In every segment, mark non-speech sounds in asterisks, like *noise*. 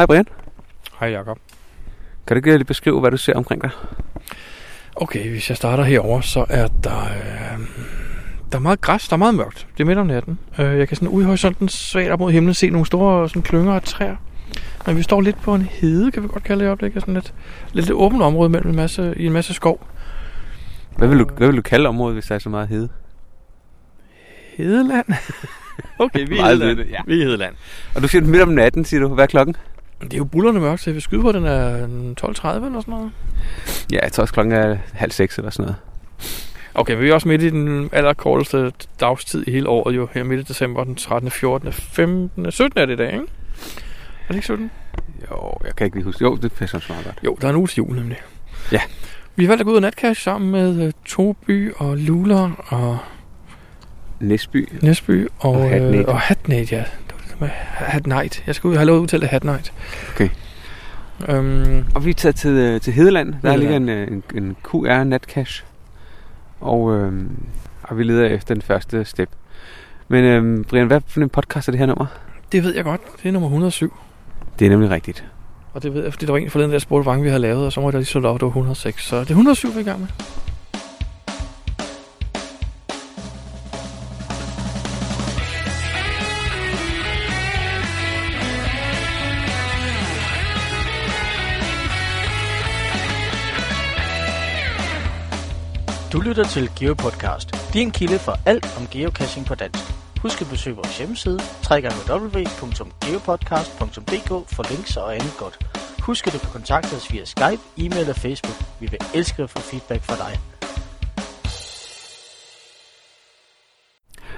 Hej Brian. Hej Jacob. Kan du ikke lige beskrive, hvad du ser omkring dig? Okay, hvis jeg starter herover, så er der, øh, der er meget græs, der er meget mørkt. Det er midt om natten. Øh, jeg kan sådan ude i horisonten svagt op mod himlen se nogle store sådan, klynger af træer. Men vi står lidt på en hede, kan vi godt kalde det i øjeblikket. Sådan lidt, lidt, lidt åbent område mellem en masse, i en masse skov. Hvad vil, du, hvad vil du kalde området, hvis der er så meget hede? Hedeland? *laughs* okay, vi er Hedeland. ja. Vi er Hedeland. Og du siger midt om natten, siger du. Hvad er klokken? Det er jo bullerne mørkt, så jeg vil skyde på, den er 12.30 eller sådan noget. Ja, jeg tror også klokken er halv seks eller sådan noget. Okay, vi er også midt i den allerkorteste dagstid i hele året jo. Her midt i december, den 13., 14., 15., 17. er det i dag, ikke? Er det ikke 17? Jo, jeg kan ikke lige huske. Jo, det passer meget godt. Jo, der er en uge til jul nemlig. Ja. Vi har valgt at gå ud af natcash sammen med uh, Toby og Lula og Næsby. Næsby og, Og Hat Night. øh, og Hat Night, ja. Der Hat Night. Jeg skal ud og have lov at udtale Hat Night. Okay. Øhm, Og vi er taget til, øh, til Hedeland. Der Hedeland. ligger en, øh, en, en QR natcache. Og, øh, og vi leder efter den første step. Men øh, Brian, hvad for en podcast er det her nummer? det ved jeg godt. Det er nummer 107. Det er nemlig rigtigt. Og det ved jeg, fordi der var en forleden, der spurgte, hvor mange vi har lavet, og så må jeg lige det op, det var 106. Så det er 107, vi er i gang med. Du lytter til GeoPodcast, din kilde for alt om geocaching på dansk. Husk at besøge vores hjemmeside, www.geopodcast.dk for links og andet godt. Husk at du kan kontakte os via Skype, e-mail og Facebook. Vi vil elske at få feedback fra dig.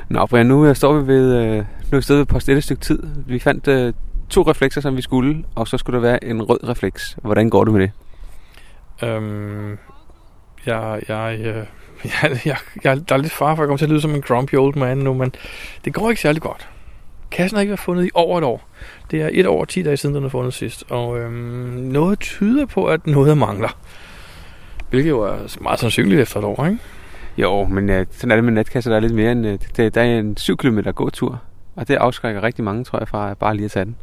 Nå, Brian, nu øh, står vi ved, øh, nu er vi stået ved post et stykke tid. Vi fandt øh, to reflekser, som vi skulle, og så skulle der være en rød refleks. Hvordan går det med det? Øhm, jeg, jeg, øh, *laughs* jeg, jeg, jeg, der er lidt far for at komme til at lyde som en grumpy old man nu, men det går ikke særlig godt. Kassen har ikke været fundet i over et år. Det er et år og 10 dage siden, den er fundet sidst. Og øhm, noget tyder på, at noget mangler. Hvilket jo er meget sandsynligt efter et år, ikke? Jo, men øh, sådan er det med natkasser, der er lidt mere end, øh, det, der er en 7 km gåtur. Og det afskrækker rigtig mange, tror jeg, fra bare lige at tage den.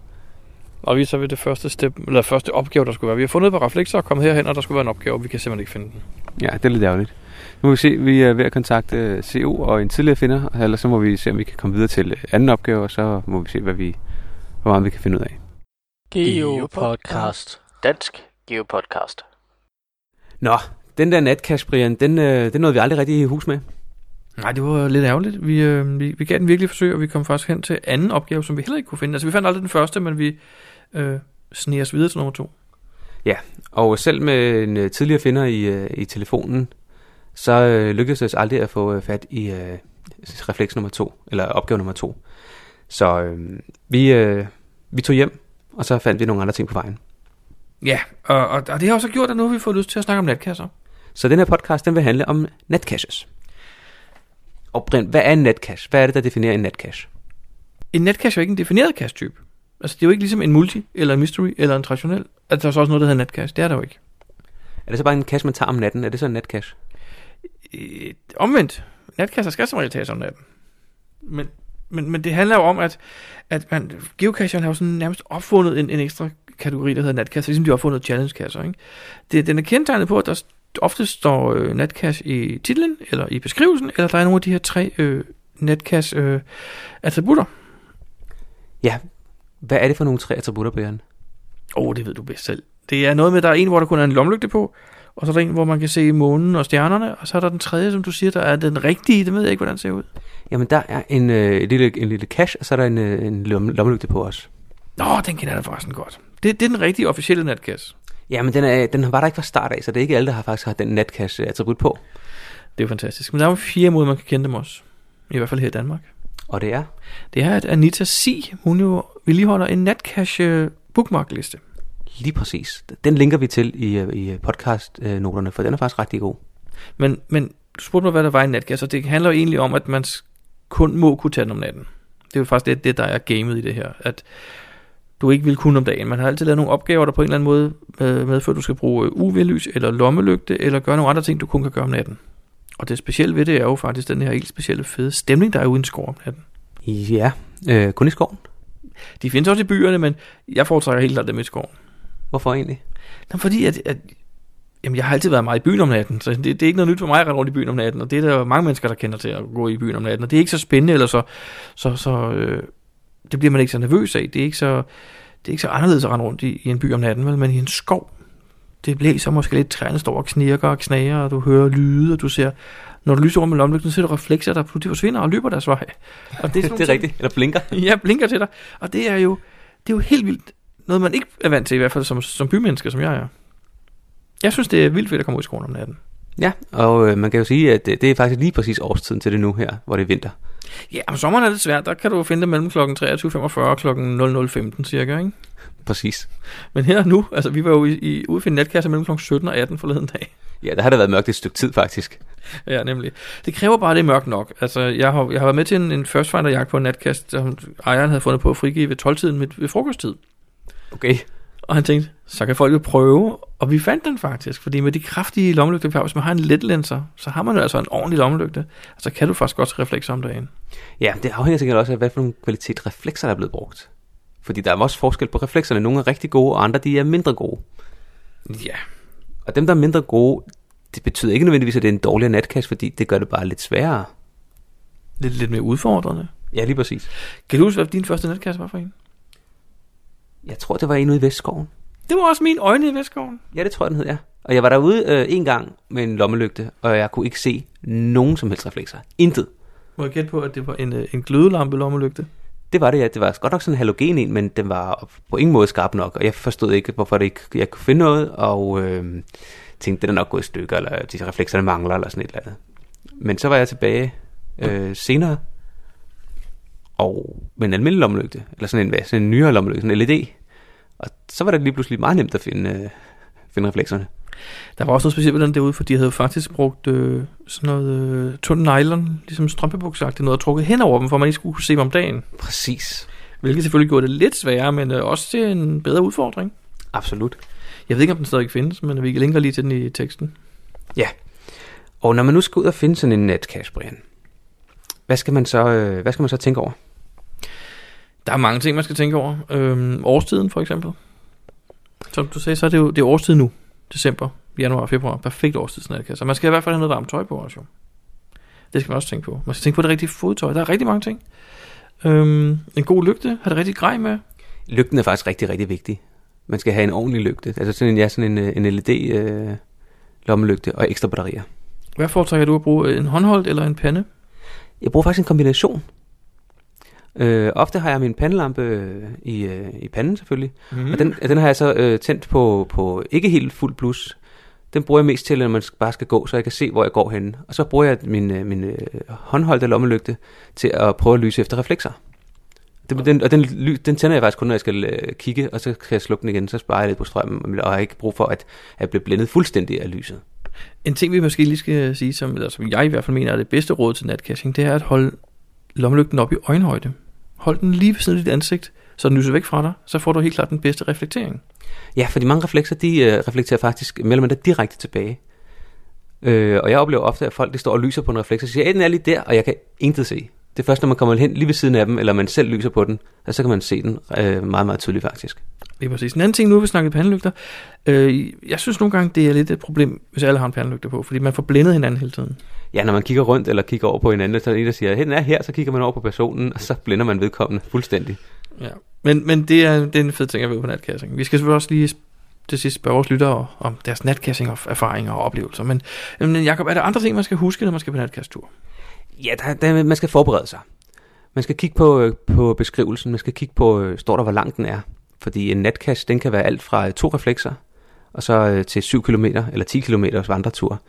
Og vi er så ved det første, step, eller første opgave, der skulle være. Vi har fundet på reflekser og kommet herhen, og der skulle være en opgave, og vi kan simpelthen ikke finde den. Ja, det er lidt ærgerligt. Nu må vi se, vi er ved at kontakte øh, CO og en tidligere finder, eller så må vi se, om vi kan komme videre til øh, anden opgave, og så må vi se, hvad vi, hvor meget vi kan finde ud af. GeoPodcast. Dansk GeoPodcast. Nå, den der natcash, Brian, den, øh, den nåede vi aldrig rigtig i hus med. Nej, det var lidt ærgerligt. Vi, øh, vi, vi gav den virkelig forsøg, og vi kom faktisk hen til anden opgave, som vi heller ikke kunne finde. Altså, vi fandt aldrig den første, men vi øh, sneg os videre til nummer to. Og selv med en øh, tidligere finder i, øh, i telefonen, så øh, lykkedes det os aldrig at få øh, fat i øh, refleks nummer to, eller opgave nummer to. Så øh, vi, øh, vi tog hjem, og så fandt vi nogle andre ting på vejen. Ja, og, og, og det har også gjort, at nu har vi fået lyst til at snakke om natkasser. Så den her podcast, den vil handle om natcaches. Brian, hvad er en natcache? Hvad er det, der definerer en natcache? En netcache er jo ikke en defineret cache-type. Altså, det er jo ikke ligesom en multi, eller en mystery, eller en traditionel. Altså, der er så også noget, der hedder netcache. Det er der jo ikke. Er det så bare en cache, man tager om natten? Er det så en natcache? Øh, omvendt. Natkasser skal som regel tages om natten. Men, men, men det handler jo om, at, at man, geocacheren har jo sådan nærmest opfundet en, en ekstra kategori, der hedder natkasser, ligesom de har opfundet challenge-kasser. Ikke? Det, den er kendetegnet på, at der ofte står øh, natcache i titlen, eller i beskrivelsen, eller der er nogle af de her tre øh, netcache-attributter. Ja, hvad er det for nogle tre attributter, Brian? Åh, oh, det ved du bedst selv. Det er noget med, der er en, hvor der kun er en lomlygte på, og så er der en, hvor man kan se månen og stjernerne, og så er der den tredje, som du siger, der er den rigtige, det ved jeg ikke, hvordan det ser ud. Jamen, der er en, øh, en, lille, en lille cache, og så er der en, øh, en lom- lommelygte på os. Nå, den kender jeg da forresten godt. Det, det er den rigtige officielle natkasse. Ja, men den, er, den var der ikke fra start af, så det er ikke alle, der har faktisk har den natcache-attribut på. Det er fantastisk. Men der er jo fire måder, man kan kende dem også. I hvert fald her i Danmark. Og det er, Det er, at Anita Si, hun jo vedligeholder en natcache bookmarkliste. lige præcis, den linker vi til i, øh, i podcast-noterne, for den er faktisk rigtig god. Men, men du spurgte mig, hvad der var i en natkasse, og det handler jo egentlig om, at man kun må kunne tage den om natten. Det er jo faktisk det, det der er gamet i det her, at du ikke vil kunne om dagen. Man har altid lavet nogle opgaver, der på en eller anden måde øh, medfører, at du skal bruge øh, UV-lys eller lommelygte, eller gøre nogle andre ting, du kun kan gøre om natten. Og det specielle ved det er jo faktisk den her helt specielle fede stemning, der er uden skov om natten. Ja, øh, kun i skoven. De findes også i byerne, men jeg foretrækker helt klart dem i skoven. Hvorfor egentlig? Nå, fordi at, at Jamen, jeg har altid været meget i byen om natten, så det, det er ikke noget nyt for mig at rende rundt i byen om natten, og det er der mange mennesker, der kender til at gå i byen om natten, og det er ikke så spændende, eller så, så, så øh, det bliver man ikke så nervøs af. Det er ikke så, det er ikke så anderledes at rende rundt i, i en by om natten, vel? men i en skov, det blæser måske lidt, træerne står og knirker og knager, og du hører lyde, og du ser, når du lyser rundt med lommelygten, så ser du reflekser, der pludselig forsvinder og løber deres vej. Og det er, *laughs* det er rigtigt, eller blinker. *laughs* ja, blinker til dig. Og det er jo, det er jo helt vildt, noget man ikke er vant til, i hvert fald som, som bymenneske, som jeg er. Jeg synes, det er vildt fedt at komme ud i skoven om natten. Ja, og øh, man kan jo sige, at det, det er faktisk lige præcis årstiden til det nu her, hvor det er vinter. Ja, om sommeren er det svært. Der kan du finde det mellem kl. 23.45 og kl. 00.15 cirka, ikke? Præcis. Men her nu, altså vi var jo i, i ude for netkasser mellem kl. 17 og 18 forleden dag. Ja, der har det været mørkt et stykke tid faktisk. Ja, nemlig. Det kræver bare, det er mørkt nok. Altså, jeg har, jeg har været med til en, en first finder jagt på en natkast, som ejeren havde fundet på at frigive ved 12-tiden ved, ved frokosttid. Okay. Og han tænkte, så kan folk jo prøve, og vi fandt den faktisk, fordi med de kraftige lommelygter, hvis man har en let lenser, så har man jo altså en ordentlig lommelygte, og så kan du faktisk godt reflekse om dagen. Ja, det afhænger sikkert også af, hvad for nogle kvalitet reflekser, der er blevet brugt. Fordi der er også forskel på reflekserne. Nogle er rigtig gode, og andre de er mindre gode. Ja. Og dem, der er mindre gode, det betyder ikke nødvendigvis, at det er en dårligere natkast, fordi det gør det bare lidt sværere. Lidt, lidt mere udfordrende. Ja, lige præcis. Kan du huske, hvad din første natkasse var for en? Jeg tror, det var en ude i Vestskoven. Det var også min øjne i Vestskoven. Ja, det tror jeg, den hed, ja. Og jeg var derude øh, en gang med en lommelygte, og jeg kunne ikke se nogen som helst reflekser. Intet. Må jeg gætte på, at det var en, øh, en glødelampe lommelygte? Det var det, ja. Det var godt nok sådan en halogen en, men den var på ingen måde skarp nok, og jeg forstod ikke, hvorfor det ikke, jeg kunne finde noget, og øh, tænkte, den er nok gået i stykker, eller de reflekserne mangler, eller sådan et eller andet. Men så var jeg tilbage øh, senere, og med en almindelig lommelygte, eller sådan en, hvad, sådan en nyere lommelygte, sådan en LED, og så var det lige pludselig meget nemt at finde, øh, finde reflekserne. Der var også noget specielt ved den derude, for de havde faktisk brugt øh, sådan noget øh, tynd nylon, ligesom strømpebuksagtigt, noget og trukket hen over dem, for man ikke skulle kunne se dem om dagen. Præcis. Hvilket selvfølgelig gjorde det lidt sværere, men øh, også til en bedre udfordring. Absolut. Jeg ved ikke, om den stadig findes, men vi kan linke lige til den i teksten. Ja. Og når man nu skal ud og finde sådan en netcache, Brian, hvad skal man så, øh, hvad skal man så tænke over? Der er mange ting, man skal tænke over. Øhm, årstiden for eksempel. Som du sagde, så er det jo det er årstid nu. December, januar, februar. Perfekt årstid, Så man skal i hvert fald have noget varmt tøj på også jo. Det skal man også tænke på. Man skal tænke på det rigtige fodtøj. Der er rigtig mange ting. Øhm, en god lygte. Har det rigtig grej med. Lygten er faktisk rigtig, rigtig vigtig. Man skal have en ordentlig lygte. Altså sådan en, ja, sådan en, øh, en LED øh, lommelygte og ekstra batterier. Hvad foretrækker du at bruge? En håndholdt eller en pande? Jeg bruger faktisk en kombination. Øh, ofte har jeg min pandelampe øh, i, øh, i panden selvfølgelig, mm. og den, den har jeg så øh, tændt på, på ikke helt fuld blus. Den bruger jeg mest til, når man bare skal gå, så jeg kan se, hvor jeg går hen. Og så bruger jeg min, øh, min øh, håndholdte lommelygte til at prøve at lyse efter reflekser. Den, den, og den, den tænder jeg faktisk kun, når jeg skal øh, kigge, og så kan jeg slukke den igen, så sparer jeg lidt på strømmen, og har ikke brug for, at jeg bliver blændet fuldstændig af lyset. En ting, vi måske lige skal sige, som, eller som jeg i hvert fald mener er det bedste råd til natcaching, det er at holde lommelygten op i øjenhøjde. Hold den lige ved siden af dit ansigt, så den lyser væk fra dig, så får du helt klart den bedste reflektering. Ja, for de mange reflekser, de øh, reflekterer faktisk eller mindre direkte tilbage. Øh, og jeg oplever ofte, at folk de står og lyser på en refleks, og siger, at den er lige der, og jeg kan intet se. Det er først, når man kommer hen lige ved siden af dem, eller man selv lyser på den, og så kan man se den øh, meget, meget tydeligt faktisk. Det er præcis. En anden ting, nu vi snakket pandelygter. Øh, jeg synes nogle gange, det er lidt et problem, hvis alle har en pandelygter på, fordi man får blændet hinanden hele tiden. Ja, når man kigger rundt eller kigger over på hinanden, så er der en, der siger, at den er her, så kigger man over på personen, og så blænder man vedkommende fuldstændig. Ja, men, men det, er, det er en fed ting at ved på natkassing. Vi skal selvfølgelig også lige til sidst spørge vores lyttere om deres natkassing erfaringer og oplevelser. Men, men Jacob, er der andre ting, man skal huske, når man skal på natkasttur? Ja, der, der, man skal forberede sig. Man skal kigge på, øh, på beskrivelsen, man skal kigge på, øh, står der, hvor lang den er. Fordi en natkast, den kan være alt fra to reflekser, og så øh, til 7 km eller 10 km vandretur.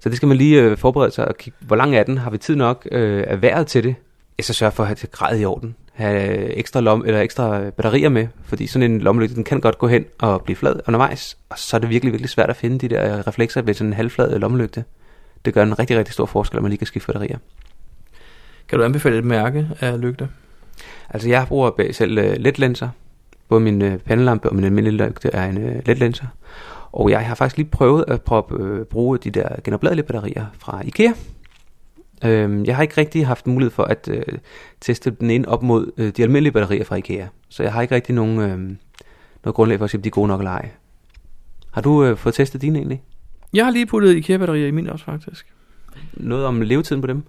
Så det skal man lige øh, forberede sig og kigge, hvor lang er den? Har vi tid nok? Øh, er vejret til det? Jeg så sørge for at have grad i orden. Have ekstra, lom, eller ekstra batterier med, fordi sådan en lommelygte, den kan godt gå hen og blive flad undervejs, og så er det virkelig, virkelig svært at finde de der reflekser ved sådan en halvflad lommelygte. Det gør en rigtig, rigtig stor forskel, at man lige kan skifte batterier. Kan du anbefale et mærke af lygte? Altså jeg bruger selv uh, letlenser. Både min uh, pandelampe og min almindelige lygte er en uh, letlenser. Og jeg har faktisk lige prøvet at prøve, uh, bruge de der genopladelige batterier fra Ikea. Øh, jeg har ikke rigtig haft mulighed for at øh, teste den ene op mod øh, de almindelige batterier fra IKEA. Så jeg har ikke rigtig nogen, øh, noget grundlag for at sige, om de er gode nok eller ej. Har du øh, fået testet dine egentlig? Jeg har lige puttet IKEA-batterier i min også, faktisk. Noget om levetiden på dem?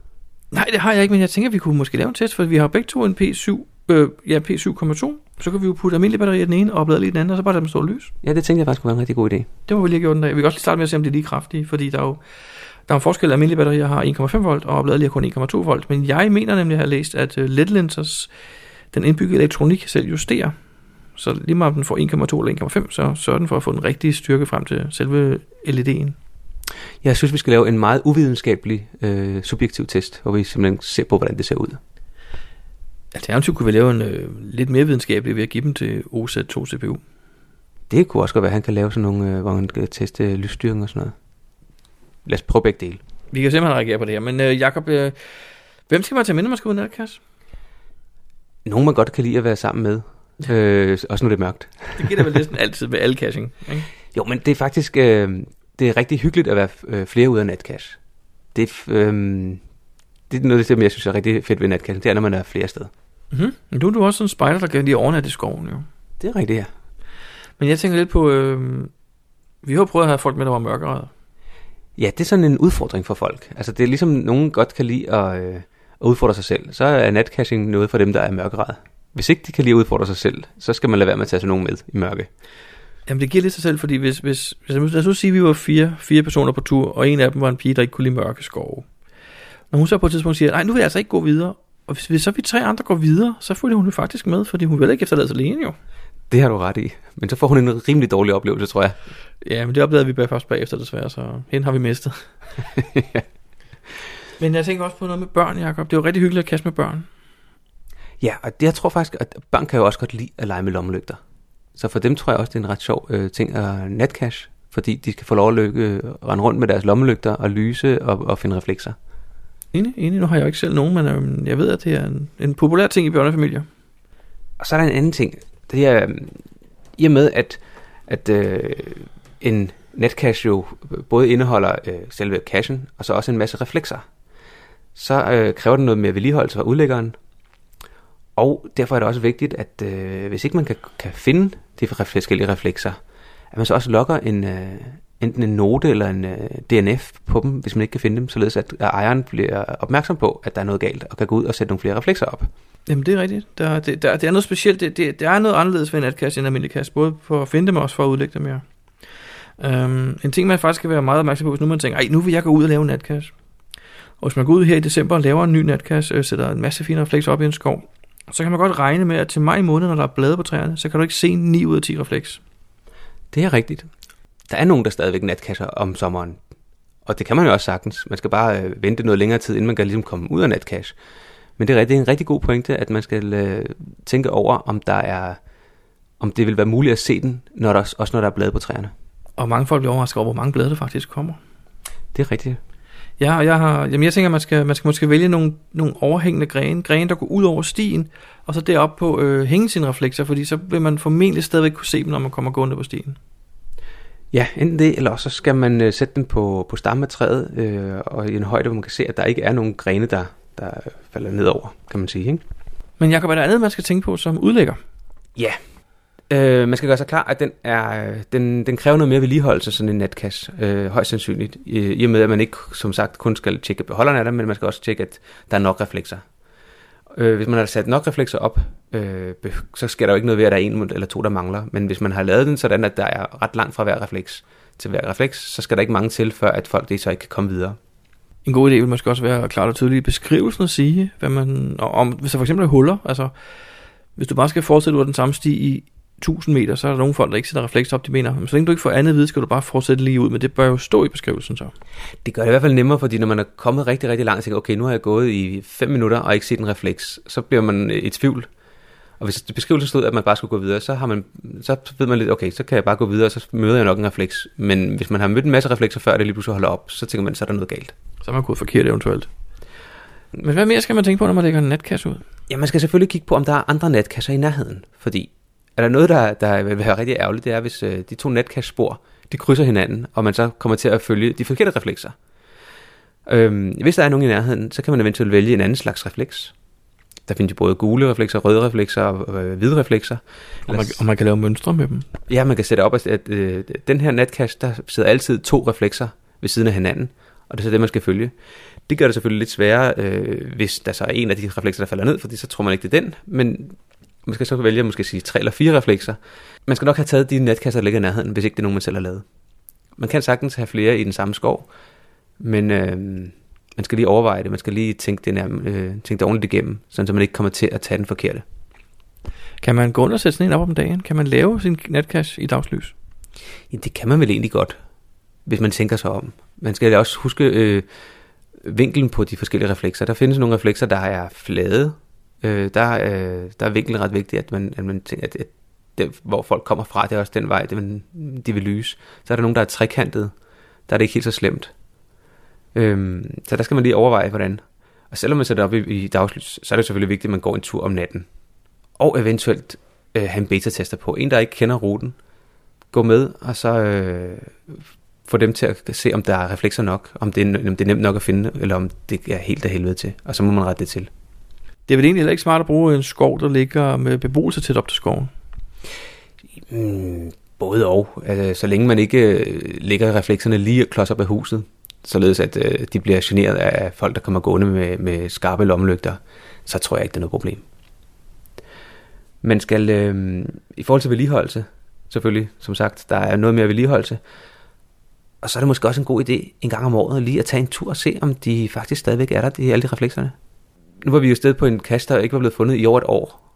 Nej, det har jeg ikke, men jeg tænker, vi kunne måske lave en test, for vi har begge to en P7, øh, ja, P7,2. Så kan vi jo putte almindelige batterier i den ene og oplade i den anden, og så bare lade dem stå lys. Ja, det tænkte jeg faktisk kunne være en rigtig god idé. Det må vi lige have gjort den dag. Vi kan også lige starte med at se, om de er lige kraftige, fordi der er jo der er en forskel, at almindelige batterier har 1,5 volt, og opladelige har kun 1,2 volt. Men jeg mener nemlig, at jeg har læst, at uh, LED-linsers, den indbyggede elektronik, selv justerer. Så lige meget om den får 1,2 eller 1,5, så sørger den for at få den rigtige styrke frem til selve LED'en. Jeg synes, vi skal lave en meget uvidenskabelig øh, subjektiv test, hvor vi simpelthen ser på, hvordan det ser ud. Alternativt kunne vi lave en øh, lidt mere videnskabelig ved at give dem til OZ2 CPU. Det kunne også godt være, at han kan lave sådan nogle, øh, hvor man kan teste lysstyring og sådan noget. Lad os prøve begge dele. Vi kan simpelthen reagere på det her. Men øh, Jacob, øh, hvem skal man tage med, når man skal ud i natkasse? Nogen, man godt kan lide at være sammen med. Øh, også når det er mørkt. Det gælder vel næsten altid med alle caching. Ikke? Jo, men det er faktisk øh, det er rigtig hyggeligt at være øh, flere ude af natcash. Det er, øh, det er noget af det, jeg synes er rigtig fedt ved natcash. Det er, når man er flere steder. Mm-hmm. Men er du også sådan en spejder, der kan lige overnatte i skoven, jo. Det er rigtigt, ja. Men jeg tænker lidt på, øh, vi har prøvet at have folk med, der var mørkere. Ja, det er sådan en udfordring for folk. Altså, det er ligesom, nogen godt kan lide at, øh, at udfordre sig selv. Så er natcaching noget for dem, der er mørkeret. Hvis ikke de kan lide at udfordre sig selv, så skal man lade være med at tage sådan nogen med i mørke. Jamen det giver lidt sig selv, fordi hvis, hvis, hvis lad os nu sige, at vi var fire, fire personer på tur, og en af dem var en pige, der ikke kunne lide mørke skove. Når hun så på et tidspunkt siger, nej, nu vil jeg altså ikke gå videre, og hvis, hvis så vi tre andre går videre, så følger hun jo faktisk med, fordi hun vil ikke efterlade sig alene jo. Det har du ret i. Men så får hun en rimelig dårlig oplevelse, tror jeg. Ja, men det opdagede vi bare først bagefter desværre, så hende har vi mistet. *laughs* ja. Men jeg tænker også på noget med børn, Jacob. Det er jo rigtig hyggeligt at kaste med børn. Ja, og det, jeg tror faktisk, at børn kan jo også godt lide at lege med lommelygter. Så for dem tror jeg også, det er en ret sjov øh, ting at natcash, fordi de skal få lov at lykke, rende rundt med deres lommelygter og lyse og, og finde reflekser. Enig, enig. Nu har jeg jo ikke selv nogen, men øhm, jeg ved, at det er en, en populær ting i børnefamilier. Og så er der en anden ting. Det er, øhm, i og med, at, at øh, en netcache jo øh, både indeholder øh, selve cachen, og så også en masse reflekser, så øh, kræver den noget mere vedligeholdelse fra udlæggeren, og derfor er det også vigtigt, at øh, hvis ikke man kan, kan finde de forskellige reflekser, at man så også logger en, øh, enten en note eller en øh, DNF på dem, hvis man ikke kan finde dem, således at, ejeren bliver opmærksom på, at der er noget galt, og kan gå ud og sætte nogle flere reflekser op. Jamen det er rigtigt. Der, det, der, det er noget specielt. Det, det, der er noget anderledes ved en natkasse end en almindelig kasse, både for at finde dem og også for at udlægge dem mere. Um, en ting, man faktisk skal være meget opmærksom på, hvis nu man tænker, Ej, nu vil jeg gå ud og lave en natkasse. Og hvis man går ud her i december og laver en ny natkasse, øh, sætter en masse fine reflekser op i en skov, så kan man godt regne med, at til maj måned, når der er blade på træerne, så kan du ikke se 9 ud af 10 refleks. Det er rigtigt. Der er nogen, der stadigvæk natkasser om sommeren. Og det kan man jo også sagtens. Man skal bare øh, vente noget længere tid, inden man kan ligesom komme ud af natcash. Men det er, det er en rigtig god pointe, at man skal øh, tænke over, om der er om det vil være muligt at se den, når der, også når der er blade på træerne. Og mange folk bliver overrasket over, hvor mange blade der faktisk kommer. Det er rigtigt. Ja, og jeg, har, jamen jeg tænker, man skal, man skal måske vælge nogle, nogle overhængende grene, grene, der går ud over stien, og så derop på øh, hænge sine reflekser, fordi så vil man formentlig stadigvæk kunne se dem, når man kommer gående på stien. Ja, enten det, eller så skal man øh, sætte den på, på stammen af træet, øh, og i en højde, hvor man kan se, at der ikke er nogen grene, der, der falder nedover, kan man sige. Ikke? Men Jacob, er der andet, man skal tænke på som udlægger? Ja, Øh, man skal gøre sig klar, at den, er, den, den kræver noget mere vedligeholdelse, sådan en netkasse, øh, højst sandsynligt. I, I og med, at man ikke, som sagt, kun skal tjekke beholderen af dem, men man skal også tjekke, at der er nok reflekser. Øh, hvis man har sat nok reflekser op, øh, så sker der jo ikke noget ved, at der er en eller to, der mangler. Men hvis man har lavet den sådan, at der er ret langt fra hver refleks til hver refleks, så skal der ikke mange til, før at folk det så ikke kan komme videre. En god idé vil måske også være klart og tydeligt i beskrivelsen at sige, hvad man, om, hvis der for eksempel er huller, altså hvis du bare skal fortsætte ud af den samme sti i 1000 meter, så er der nogle folk, der ikke sætter refleks op, de mener, men så længe du ikke får andet at vide, skal du bare fortsætte lige ud, men det bør jo stå i beskrivelsen så. Det gør det i hvert fald nemmere, fordi når man er kommet rigtig, rigtig langt, og tænker, okay, nu har jeg gået i 5 minutter og ikke set en refleks, så bliver man i tvivl. Og hvis beskrivelsen stod, at man bare skulle gå videre, så, har man, så ved man lidt, okay, så kan jeg bare gå videre, og så møder jeg nok en refleks. Men hvis man har mødt en masse reflekser før, det lige pludselig holder op, så tænker man, så er der noget galt. Så er man gået forkert eventuelt. Men hvad mere skal man tænke på, når man lægger en natkasse ud? Ja, man skal selvfølgelig kigge på, om der er andre natkasser i nærheden. Fordi er der noget, der, der vil være rigtig ærgerligt, det er, hvis øh, de to netcache-spor, de krydser hinanden, og man så kommer til at følge de forkerte reflekser. Øhm, hvis der er nogen i nærheden, så kan man eventuelt vælge en anden slags refleks. Der findes jo både gule reflekser, røde reflekser og øh, hvide reflekser. Og man, og man kan lave mønstre med dem. Ja, man kan sætte op, at, at øh, den her natcache, der sidder altid to reflekser ved siden af hinanden, og det er så det, man skal følge. Det gør det selvfølgelig lidt sværere, øh, hvis der så er en af de reflekser, der falder ned, fordi så tror man ikke, det er den, men man skal så vælge måske sige tre eller fire reflekser. Man skal nok have taget de netkasser, der ligger i nærheden, hvis ikke det er nogen, man selv har lavet. Man kan sagtens have flere i den samme skov, men øh, man skal lige overveje det, man skal lige tænke det, nærm- øh, tænke det ordentligt igennem, sådan så man ikke kommer til at tage den forkerte. Kan man gå rundt og sætte sådan en op om dagen? Kan man lave sin natcache i dagslys? Ja, det kan man vel egentlig godt, hvis man tænker sig om. Man skal også huske øh, vinklen på de forskellige reflekser. Der findes nogle reflekser, der er flade. Øh, der, øh, der er vinklen ret vigtigt, at man, at man tænker, at, at det, hvor folk kommer fra, det er også den vej, det, man, de vil lyse. Så er der nogen, der er trekantet. Der er det ikke helt så slemt. Øhm, så der skal man lige overveje, hvordan. Og selvom man sætter op i, i dagslys, så er det selvfølgelig vigtigt, at man går en tur om natten. Og eventuelt øh, have en beta-tester på. En, der ikke kender ruten. Gå med, og så øh, få dem til at se, om der er reflekser nok. Om det, er, om det er nemt nok at finde, eller om det er helt af helvede til. Og så må man rette det til. Det er vel egentlig heller ikke smart at bruge en skov, der ligger med beboelse tæt op til skoven. Mm, både og. Altså, så længe man ikke øh, lægger reflekserne lige klods op af huset, således at øh, de bliver generet af folk, der kommer gående med, med skarpe lommelygter, så tror jeg ikke, det er noget problem. Man skal, øh, i forhold til vedligeholdelse, selvfølgelig, som sagt, der er noget mere vedligeholdelse, og så er det måske også en god idé en gang om året lige at tage en tur og se, om de faktisk stadigvæk er der, de, alle de reflekserne. Nu var vi jo sted på en kasse, der ikke var blevet fundet i over et år.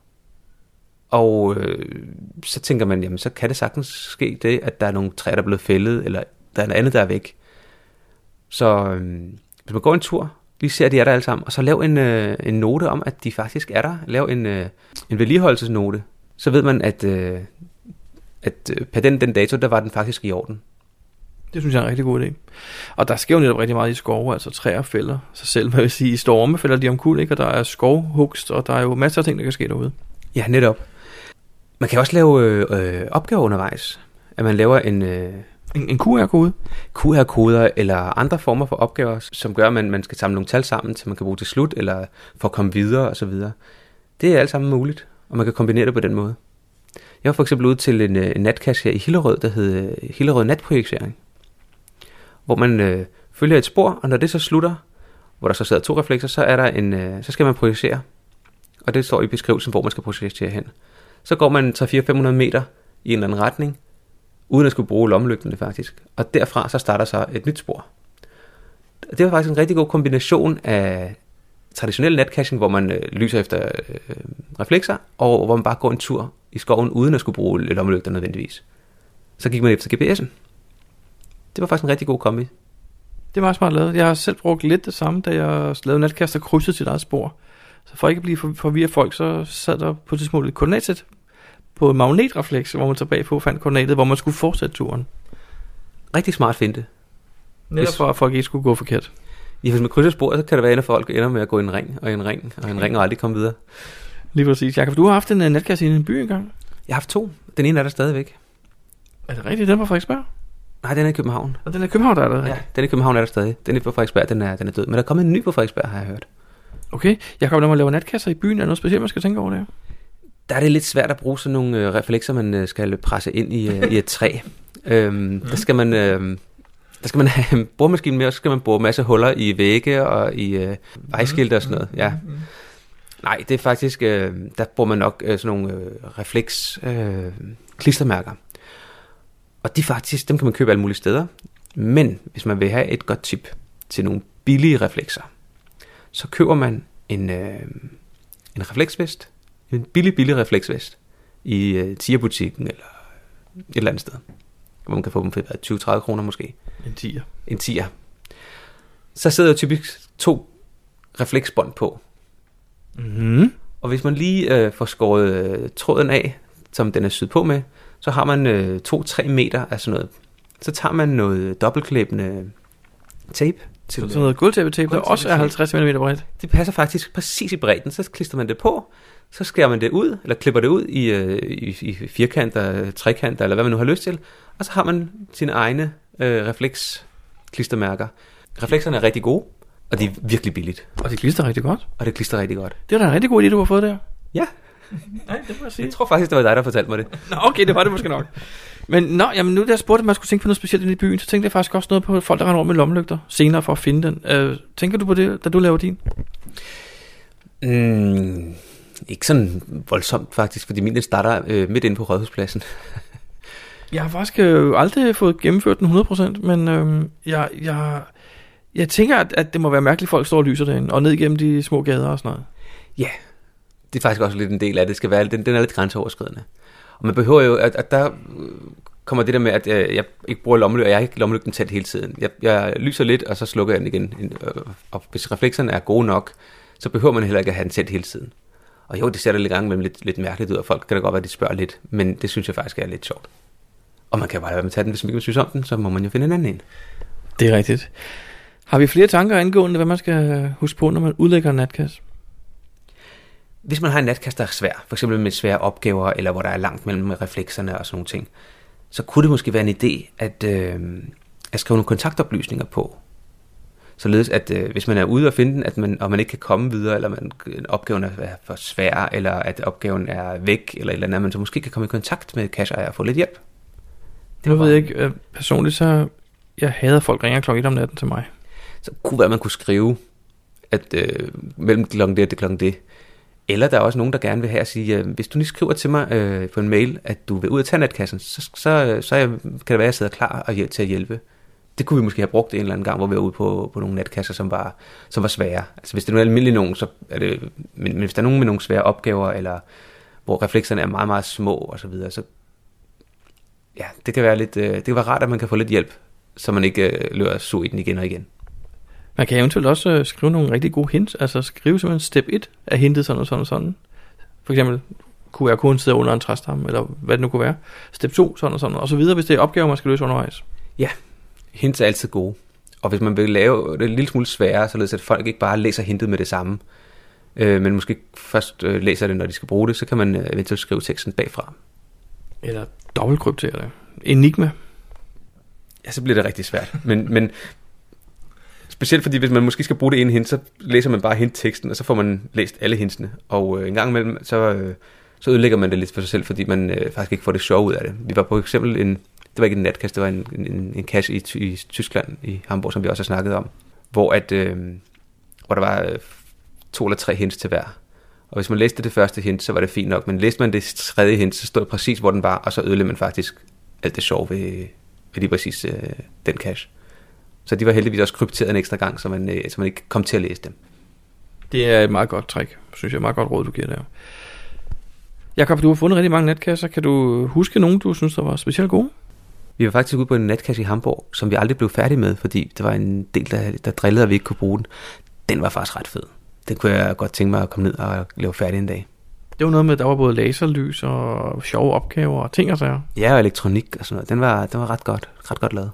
Og øh, så tænker man, jamen så kan det sagtens ske det, at der er nogle træer, der er blevet fældet, eller der er noget andet, der er væk. Så øh, hvis man går en tur, lige ser, at de er der alle sammen, og så lav en, øh, en note om, at de faktisk er der. Lav en, øh, en vedligeholdelsesnote. Så ved man, at, øh, at øh, per den, den dato, der var den faktisk i orden. Det synes jeg er en rigtig god idé. Og der sker jo netop rigtig meget i skove, altså træer fælder sig selv, hvad vil sige, i storme fælder de omkuld, ikke? og der er skovhugst, og der er jo masser af ting, der kan ske derude. Ja, netop. Man kan også lave øh, opgaver undervejs. At man laver en øh, En, en QR-kode? QR-koder eller andre former for opgaver, som gør, at man, man skal samle nogle tal sammen, til man kan bruge til slut, eller for at komme videre osv. Det er alt sammen muligt, og man kan kombinere det på den måde. Jeg var for eksempel ude til en, øh, en natkasse her i Hillerød, der hed øh, Hillerød Natprojektsering, hvor man øh, følger et spor, og når det så slutter, hvor der så sidder to reflekser, så, er der en, øh, så skal man projicere. Og det står i beskrivelsen, hvor man skal projicere hen. Så går man 300-500 meter i en eller anden retning, uden at skulle bruge lommelygterne faktisk. Og derfra så starter så et nyt spor. Det var faktisk en rigtig god kombination af traditionel netcaching, hvor man øh, lyser efter øh, reflekser, og hvor man bare går en tur i skoven, uden at skulle bruge lommelygter nødvendigvis. Så gik man efter GPS'en. Det var faktisk en rigtig god kombi. Det er meget smart lavet. Jeg har selv brugt lidt det samme, da jeg lavede natkast og krydsede sit eget spor. Så for ikke at blive for- forvirret folk, så sad der på det små et koordinatsæt på en magnetrefleks, hvor man tilbage på fandt koordinatet, hvor man skulle fortsætte turen. Rigtig smart finte. Netop Hvis- for, at folk ikke skulle gå forkert. Ja, hvis man krydser sporet, så kan det være, at folk ender med at gå i en ring, og en ring, og en ring, og aldrig komme videre. Lige præcis. Jakob, du har haft en uh, i en by engang. Jeg har haft to. Den ene er der stadigvæk. Er det rigtigt? Den var Frederiksberg? Nej, den er i København. Og den er i København, der er der. Ja, den i København er der stadig. Den er på Frederiksberg, den er, den er død. Men der er kommet en ny på Frederiksberg, har jeg hørt. Okay. Jakob, når man laver natkasser i byen, er der noget specielt, man skal tænke over det? Der er det lidt svært at bruge sådan nogle øh, reflekser, man øh, skal presse ind i, øh, i et træ. *laughs* øhm, Der skal man... Øh, der skal man have en boremaskine med, og så skal man bore en masse huller i vægge og i øh, vejskilte og sådan noget. Ja. Nej, det er faktisk, øh, der bruger man nok øh, sådan nogle øh, refleks øh, klistermærker. Og de faktisk, dem kan man købe alle mulige steder. Men hvis man vil have et godt tip til nogle billige reflekser, så køber man en, øh, en refleksvest, en billig, billig refleksvest i øh, Tia-butikken eller et eller andet sted. Hvor man kan få dem for 20-30 kroner måske. En tiger. En tier. Så sidder jo typisk to refleksbånd på. Mm-hmm. Og hvis man lige øh, får skåret øh, tråden af, som den er syet på med, så har man øh, 2-3 meter af sådan noget. Så tager man noget dobbeltklæbende tape. Til, Sådan noget gulvtæppetape, der også er 50 mm bredt. Det passer faktisk præcis i bredden. Så klistrer man det på, så skærer man det ud, eller klipper det ud i, øh, i, i firkanter, trekanter, eller hvad man nu har lyst til. Og så har man sine egne øh, refleksklistermærker. Reflekserne er rigtig gode. Og det er virkelig billigt. Og det klister rigtig godt. Og det klister rigtig godt. Det er da en rigtig god idé, du har fået der. Ja, *laughs* Nej, det må jeg sige. jeg tror faktisk, det var dig, der fortalte mig det. *laughs* Nå, okay, det var det måske nok. Men nå, jamen nu da jeg spurgte, at man skulle tænke på noget specielt inde i byen, så tænkte jeg faktisk også noget på folk, der render rundt med lommelygter senere for at finde den. Øh, tænker du på det, da du laver din? Mm, ikke sådan voldsomt faktisk, fordi min starter øh, midt inde på Rådhuspladsen. *laughs* Jeg har faktisk øh, aldrig fået gennemført den 100%, men øh, jeg, jeg, jeg tænker, at, at det må være mærkeligt, at folk står og lyser derinde, og ned igennem de små gader og sådan noget. Ja, det er faktisk også lidt en del af det. det skal være, den, den er lidt grænseoverskridende. Og man behøver jo, at, at der kommer det der med, at øh, jeg ikke bruger lommelygten, og jeg har ikke lommelygten tændt hele tiden. Jeg, jeg lyser lidt, og så slukker jeg den igen. Øh, og hvis reflekserne er gode nok, så behøver man heller ikke at have den tændt hele tiden. Og jo, det ser da lidt gang imellem lidt, lidt mærkeligt ud, og folk kan da godt være, at de spørger lidt, men det synes jeg faktisk er lidt sjovt. Og man kan bare lade være med at tage den, hvis man ikke synes om den, så må man jo finde en anden en. Det er rigtigt. Har vi flere tanker angående, hvad man skal huske på, når man udlægger en natkasse? Hvis man har en natkasse, der er svær, for eksempel med svære opgaver, eller hvor der er langt mellem reflekserne og sådan nogle ting, så kunne det måske være en idé at, øh, at skrive nogle kontaktoplysninger på. Således at øh, hvis man er ude og finde den, at man, og man ikke kan komme videre, eller man, opgaven er for svær, eller at opgaven er væk, eller eller andet, at man så måske kan komme i kontakt med casheejer og få lidt hjælp. Det ved jeg ikke. øh, Personligt så... Jeg hader folk ringer klokken 1 om natten til mig. Så kunne være, man kunne skrive, at øh, mellem klokken det og det klokken det. Eller der er også nogen, der gerne vil have at sige, øh, hvis du lige skriver til mig øh, på en mail, at du vil ud af tage natkassen, så, så, så jeg, kan det være, at jeg sidder klar og hjæl- til at hjælpe. Det kunne vi måske have brugt en eller anden gang, hvor vi var ude på, på nogle natkasser, som var, som var svære. Altså hvis det er nogle almindelige nogen, så er det, men, men hvis der er nogen med nogle svære opgaver, eller hvor reflekserne er meget, meget små og så videre, så ja, det kan være lidt, øh, det kan være rart, at man kan få lidt hjælp, så man ikke øh, løber sur i den igen og igen. Man kan eventuelt også øh, skrive nogle rigtig gode hints. Altså skrive simpelthen step 1 af hintet sådan og sådan og sådan. For eksempel QR-koden sidder under en træstamme, eller hvad det nu kunne være. Step 2, sådan og sådan, og så videre, hvis det er opgaver, man skal løse undervejs. Hints er altid gode. Og hvis man vil lave det en lille smule sværere, således at folk ikke bare læser hintet med det samme, øh, men måske først øh, læser det, når de skal bruge det, så kan man øh, eventuelt skrive teksten bagfra. Eller dobbeltkryptere det. Enigma. Ja, så bliver det rigtig svært. Men, men specielt fordi, hvis man måske skal bruge det ene hint, så læser man bare hintteksten, og så får man læst alle hintsene. Og øh, en gang imellem, så, øh, så ødelægger man det lidt for sig selv, fordi man øh, faktisk ikke får det sjov ud af det. Vi var på eksempel en, det var ikke en natkast, det var en, en, en cache i, i Tyskland, i Hamburg, som vi også har snakket om, hvor, at, øh, hvor der var øh, to eller tre hints til hver. Og hvis man læste det første hint, så var det fint nok, men læste man det tredje hint, så stod det præcis, hvor den var, og så ødelagde man faktisk alt det sjov ved, ved lige præcis øh, den cache. Så de var heldigvis også krypteret en ekstra gang, så man, øh, så man ikke kom til at læse dem. Det er et meget godt trick, synes jeg. Et meget godt råd, du giver der. Jakob, du har fundet rigtig mange natkasser. Kan du huske nogen, du synes, der var specielt gode? Vi var faktisk ude på en natcache i Hamburg, som vi aldrig blev færdige med, fordi der var en del, der, der drillede, at vi ikke kunne bruge den. Den var faktisk ret fed. Den kunne jeg godt tænke mig at komme ned og lave færdig en dag. Det var noget med, at der var både laserlys og sjove opgaver og ting og sager. Ja, og elektronik og sådan noget. Den var, den var ret godt, ret godt lavet.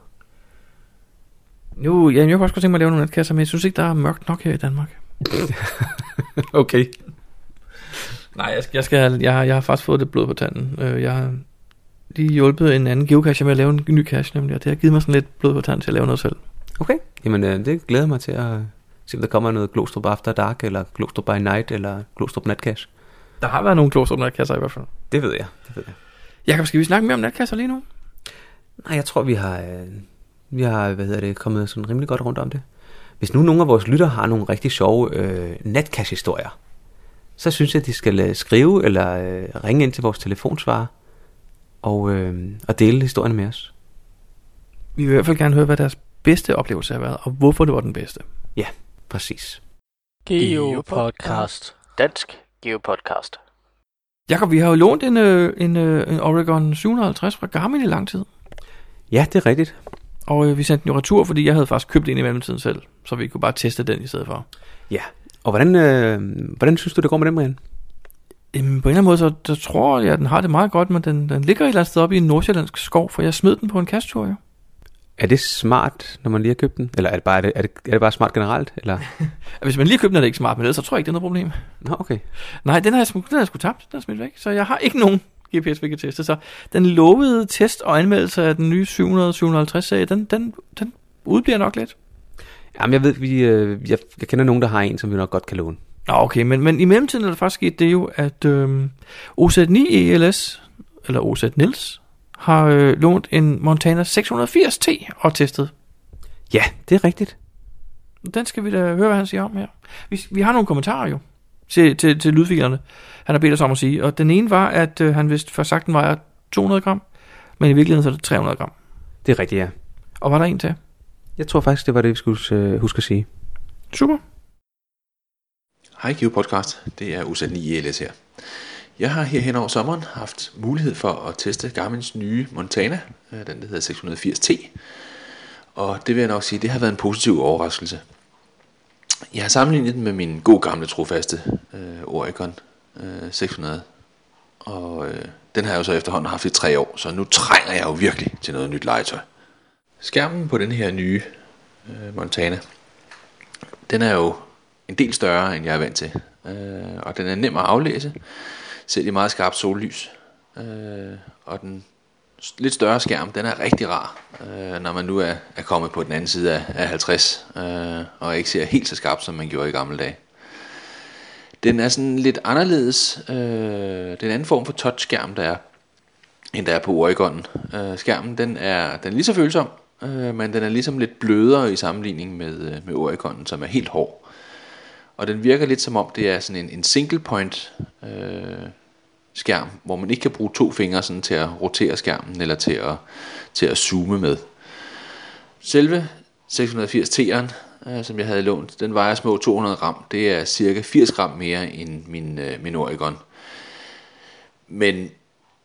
Nu, ja, jeg kunne også godt tænke mig at lave nogle natkasser, men jeg synes ikke, der er mørkt nok her i Danmark. *laughs* okay. Nej, jeg skal, jeg, skal, jeg, jeg har faktisk fået det blod på tanden. Øh, Jeg har lige hjulpet en anden geocache med at lave en ny cache, nemlig, og det har givet mig sådan lidt blod på tanden til at lave noget selv. Okay. Jamen, øh, det glæder mig til at se, om der kommer noget Glostrup After Dark, eller Glostrup by Night, eller Glostrup Natcache. Der har været nogle kloster natkasser i hvert fald. Det ved jeg, det ved jeg. Jakob, skal vi snakke mere om natkasser lige nu? Nej, jeg tror, vi har, øh, vi har hvad hedder det, kommet sådan rimelig godt rundt om det. Hvis nu nogle af vores lytter har nogle rigtig sjove øh, natcache-historier, så synes jeg, at de skal øh, skrive eller øh, ringe ind til vores telefonsvarer og, øh, og dele historien med os. Vi vil i hvert fald gerne høre, hvad deres bedste oplevelse har været, og hvorfor det var den bedste. Præcis. Geopodcast. Dansk Geopodcast. Jakob, vi har jo lånt en, øh, en, øh, en Oregon 750 fra Garmin i lang tid. Ja, det er rigtigt. Og øh, vi sendte den jo retur, fordi jeg havde faktisk købt en i mellemtiden selv, så vi kunne bare teste den i stedet for. Ja. Og hvordan, øh, hvordan synes du, det går med den, Brian? Jamen, på en eller anden måde, så, så tror jeg, at den har det meget godt, men den, den ligger et eller andet sted oppe i en nordsjællandsk skov, for jeg smed den på en kasttur, jo. Er det smart, når man lige har købt den? Eller er det bare, er det, er det, er det bare smart generelt? Eller? *laughs* Hvis man lige køber den, er det ikke smart, men ellers så tror jeg ikke, det er noget problem. Nå, okay. Nej, den har jeg, den har jeg sgu tabt, den er smidt væk, så jeg har ikke nogen GPS, vi kan teste. Så den lovede test og anmeldelse af den nye 700-750 serie, den, den, den udbliver nok lidt. Jamen, jeg ved, vi, øh, jeg, jeg kender nogen, der har en, som vi nok godt kan låne. Nå, okay, men, men i mellemtiden er der faktisk sket det jo, at øh, OZ9 ELS, eller OZ Nils, har øh, lånt en Montana 680T og testet. Ja, det er rigtigt. Den skal vi da høre, hvad han siger om her. Vi, vi har nogle kommentarer jo til, til, til lydfilerne, han har bedt os om at sige. Og den ene var, at øh, han vist først sagt, den vejer 200 gram, men i virkeligheden så er det 300 gram. Det er rigtigt, ja. Og var der en til? Jeg tror faktisk, det var det, vi skulle øh, huske at sige. Super. Hej Give Podcast, det er USA9 ELS her. Jeg har her hen over sommeren haft mulighed for at teste Garmin's nye Montana, øh, den der hedder 680T. Og det vil jeg nok sige, det har været en positiv overraskelse. Jeg har sammenlignet den med min god gamle trofaste øh, Oricon øh, 600. Og øh, den har jeg jo så efterhånden haft i tre år, så nu trænger jeg jo virkelig til noget nyt legetøj. Skærmen på den her nye øh, Montana, den er jo en del større, end jeg er vant til. Øh, og den er nem at aflæse, selv i meget skarpt sollys. Øh, og den lidt større skærm, den er rigtig rar, øh, når man nu er, er kommet på den anden side af, af 50, øh, og ikke ser helt så skarpt, som man gjorde i gamle dage. Den er sådan lidt anderledes. Øh, den anden form for touchskærm, der er, end der er på Oregon. Øh, skærmen den er, den er lige så følsom, øh, men den er ligesom lidt blødere i sammenligning med, øh, med Oregon, som er helt hård. Og den virker lidt som om, det er sådan en, en single point øh, skærm, hvor man ikke kan bruge to fingre sådan til at rotere skærmen, eller til at, til at zoome med. Selve 680 T'eren, øh, som jeg havde lånt, den vejer små 200 gram. Det er cirka 80 gram mere end min, øh, min Oregon. Men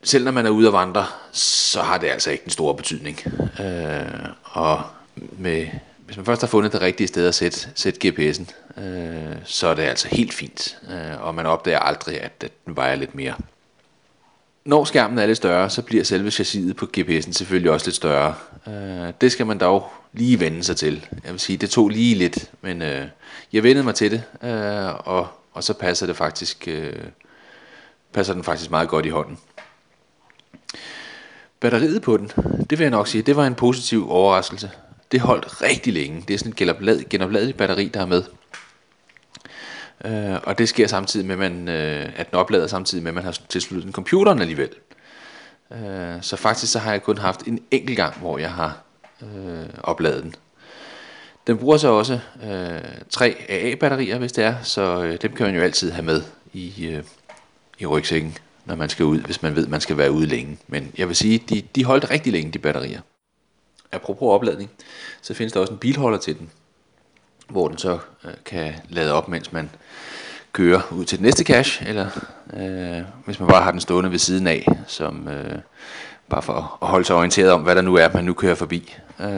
selv når man er ude at vandre, så har det altså ikke den store betydning. Øh, og med, hvis man først har fundet det rigtige sted at sætte, sætte GPS'en, øh, så er det altså helt fint. Øh, og man opdager aldrig, at, at den vejer lidt mere. Når skærmen er lidt større, så bliver selve chassiset på GPS'en selvfølgelig også lidt større. Øh, det skal man dog lige vende sig til. Jeg vil sige, det tog lige lidt, men øh, jeg vendede mig til det, øh, og, og så passer det faktisk, øh, passer den faktisk meget godt i hånden. Batteriet på den, det vil jeg nok sige, det var en positiv overraskelse. Det holdt rigtig længe. Det er sådan et genopladeligt batteri, der er med. Øh, og det sker samtidig med, man, øh, at den oplader samtidig med, at man har tilsluttet den computeren alligevel. Øh, så faktisk så har jeg kun haft en enkelt gang, hvor jeg har øh, oplade den. Den bruger så også øh, tre AA-batterier, hvis det er, så øh, dem kan man jo altid have med i, øh, i rygsækken, når man skal ud, hvis man ved, man skal være ude længe. Men jeg vil sige, de, de holdt rigtig længe, de batterier. Apropos opladning, så findes der også en bilholder til den, hvor den så øh, kan lade op, mens man kører ud til den næste cache, eller øh, hvis man bare har den stående ved siden af, som øh, bare for at holde sig orienteret om, hvad der nu er, man nu kører forbi. Øh,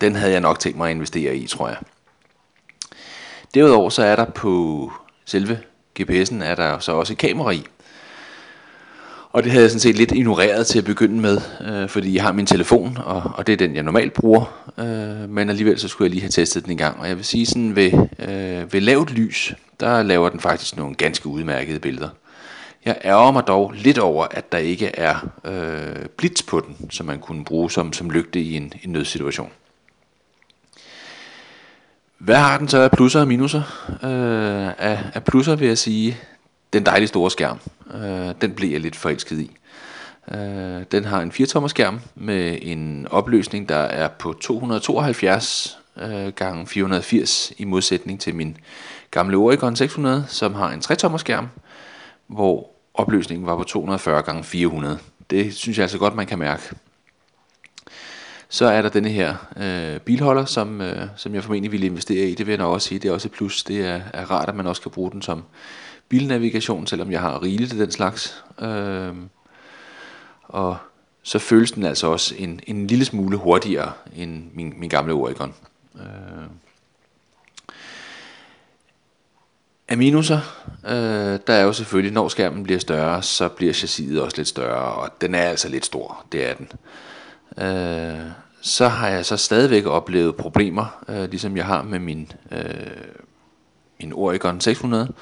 den havde jeg nok tænkt mig at investere i, tror jeg. Derudover så er der på selve GPS'en, er der så også et kamera i, og det havde jeg sådan set lidt ignoreret til at begynde med, øh, fordi jeg har min telefon, og, og det er den, jeg normalt bruger. Øh, men alligevel så skulle jeg lige have testet den en gang. Og jeg vil sige sådan, ved, øh, ved lavt lys, der laver den faktisk nogle ganske udmærkede billeder. Jeg ærger mig dog lidt over, at der ikke er øh, blitz på den, som man kunne bruge som, som lygte i en, en nødsituation. Hvad har den så af plusser og minuser? Øh, af, af plusser vil jeg sige, den dejlige store skærm. Øh, den blev jeg lidt forelsket i. Øh, den har en 4-tommer skærm med en opløsning, der er på 272 øh, gange 480 i modsætning til min gamle Oricon 600, som har en 3-tommer skærm, hvor opløsningen var på 240 gange 400. Det synes jeg altså godt, man kan mærke. Så er der denne her øh, bilholder, som, øh, som jeg formentlig ville investere i. Det vil jeg nok også sige. Det er også et plus. Det er, er rart, at man også kan bruge den som bilnavigation, selvom jeg har rigeligt af den slags. Øh, og så føles den altså også en, en lille smule hurtigere end min, min gamle Oricon. Øh. Af minuser, øh, der er jo selvfølgelig, når skærmen bliver større, så bliver chassiset også lidt større, og den er altså lidt stor, det er den. Øh, så har jeg så stadigvæk oplevet problemer, øh, ligesom jeg har med min, øh, min Oricon 600,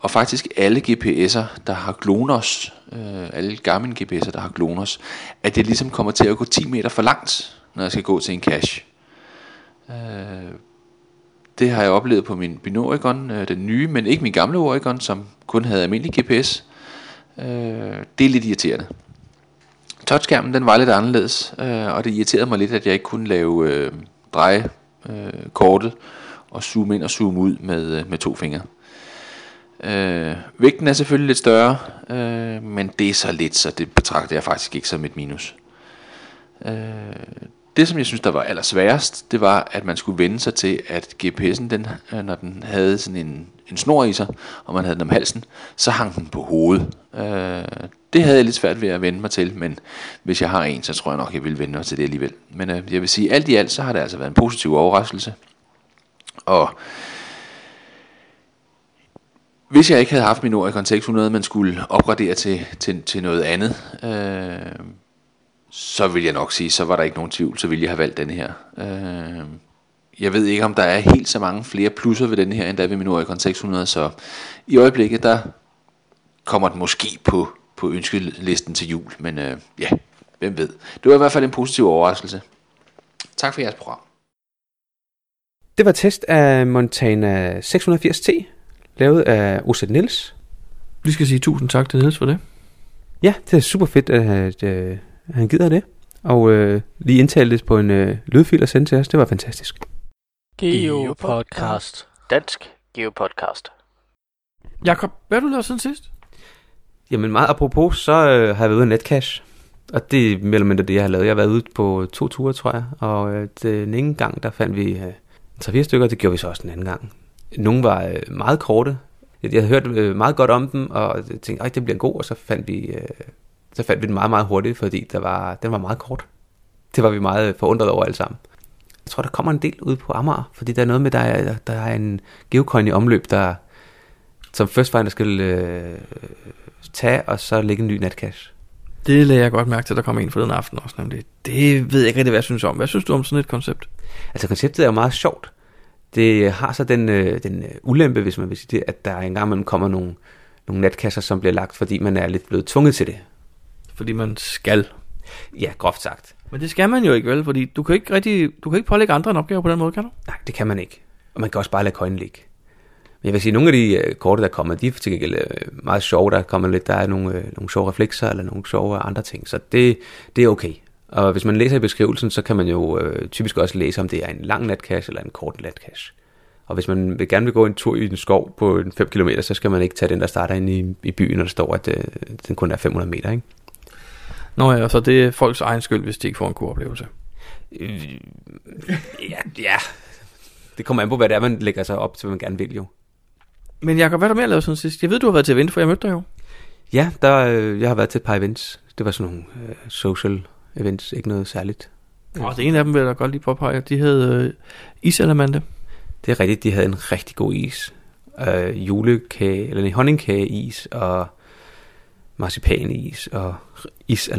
og faktisk alle GPS'er, der har GLONASS, øh, alle gamle GPS'er, der har GLONASS, at det ligesom kommer til at gå 10 meter for langt, når jeg skal gå til en cache. Øh, det har jeg oplevet på min, Binorigon, øh, den nye, men ikke min gamle Oregon, som kun havde almindelig GPS. Øh, det er lidt irriterende. Touchskærmen den var lidt anderledes, øh, og det irriterede mig lidt, at jeg ikke kunne lave øh, dreje øh, kortet og zoome ind og zoome ud med, øh, med to fingre. Øh, vægten er selvfølgelig lidt større, øh, men det er så lidt, så det betragter jeg faktisk ikke som et minus. Øh, det som jeg synes der var allersværest, det var at man skulle vende sig til at GPS'en, den, øh, når den havde sådan en, en snor i sig, og man havde den om halsen, så hang den på hovedet. Øh, det havde jeg lidt svært ved at vende mig til, men hvis jeg har en, så tror jeg nok, jeg vil vende mig til det alligevel. Men øh, jeg vil sige, alt i alt, så har det altså været en positiv overraskelse. Og hvis jeg ikke havde haft min Oricon 600, man skulle opgradere til, til, til noget andet, øh, så vil jeg nok sige, så var der ikke nogen tvivl, så ville jeg have valgt den her. Øh, jeg ved ikke, om der er helt så mange flere plusser ved den her, end der er ved min Oricon 600, så i øjeblikket, der kommer den måske på, på ønskelisten til jul, men øh, ja, hvem ved. Det var i hvert fald en positiv overraskelse. Tak for jeres program. Det var test af Montana 680T, lavet af Osset Niels. Vi skal sige tusind tak til Niels for det. Ja, det er super fedt, at, at, at han gider det. Og øh, lige indtale det på en øh, lydfil og sende til os. Det var fantastisk. Geopodcast. Dansk Geopodcast. Jakob, hvad har du lavet siden sidst? Jamen meget apropos, så øh, har jeg været ude af Netcash. Og det er mere eller mindre det, jeg har lavet. Jeg har været ude på to ture, tror jeg. Og øh, den ene gang, der fandt vi øh, tre-fire stykker. Det gjorde vi så også den anden gang. Nogle var øh, meget korte. Jeg, havde hørt øh, meget godt om dem, og jeg tænkte, at det bliver god. Og så fandt vi, øh, så fandt vi den meget, meget hurtigt, fordi der var, den var meget kort. Det var vi meget forundret over alle sammen. Jeg tror, der kommer en del ud på Amager, fordi der er noget med, der er, der er en geocoin i omløb, der som First Finder skal øh, tage, og så lægge en ny netcash. Det lagde jeg godt mærke til, at der kom en for den aften også. Nemlig. Det ved jeg ikke rigtig, hvad jeg synes om. Hvad synes du om sådan et koncept? Altså konceptet er jo meget sjovt. Det har så den, øh, den øh, ulempe, hvis man vil sige det, at der engang man kommer nogle, nogle netkasser, som bliver lagt, fordi man er lidt blevet tvunget til det. Fordi man skal. Ja, groft sagt. Men det skal man jo ikke, vel? Fordi du kan ikke, rigtig, du kan ikke pålægge andre en opgave på den måde, kan du? Nej, det kan man ikke. Og man kan også bare lade coin ligge. Men jeg vil sige, at nogle af de øh, korte, der kommer, de er til gengæld øh, meget sjove. Der kommer lidt, der er nogle, øh, nogle sjove reflekser, eller nogle sjove andre ting. Så det, det er okay. Og hvis man læser i beskrivelsen, så kan man jo øh, typisk også læse, om det er en lang natcache eller en kort natcache. Og hvis man vil gerne vil gå en tur i en skov på 5 km, så skal man ikke tage den, der starter ind i, i byen, når der står, at øh, den kun er 500 meter. Ikke? Nå ja, så det er folks egen skyld, hvis de ikke får en god oplevelse. Øh, ja, ja. Det kommer an på, hvad det er, man lægger sig op til, hvad man gerne vil jo. Men Jacob, hvad er der mere lavet siden sidst? Jeg ved, du har været til event, for jeg mødte dig jo. Ja, der, øh, jeg har været til et par events. Det var sådan nogle øh, social events, ikke noget særligt. Og det ene af dem vil jeg da godt lige påpege. De hed øh, Isalamande. Det er rigtigt, de havde en rigtig god is. Øh, julekage, eller en honningkageis, og marcipanis, og is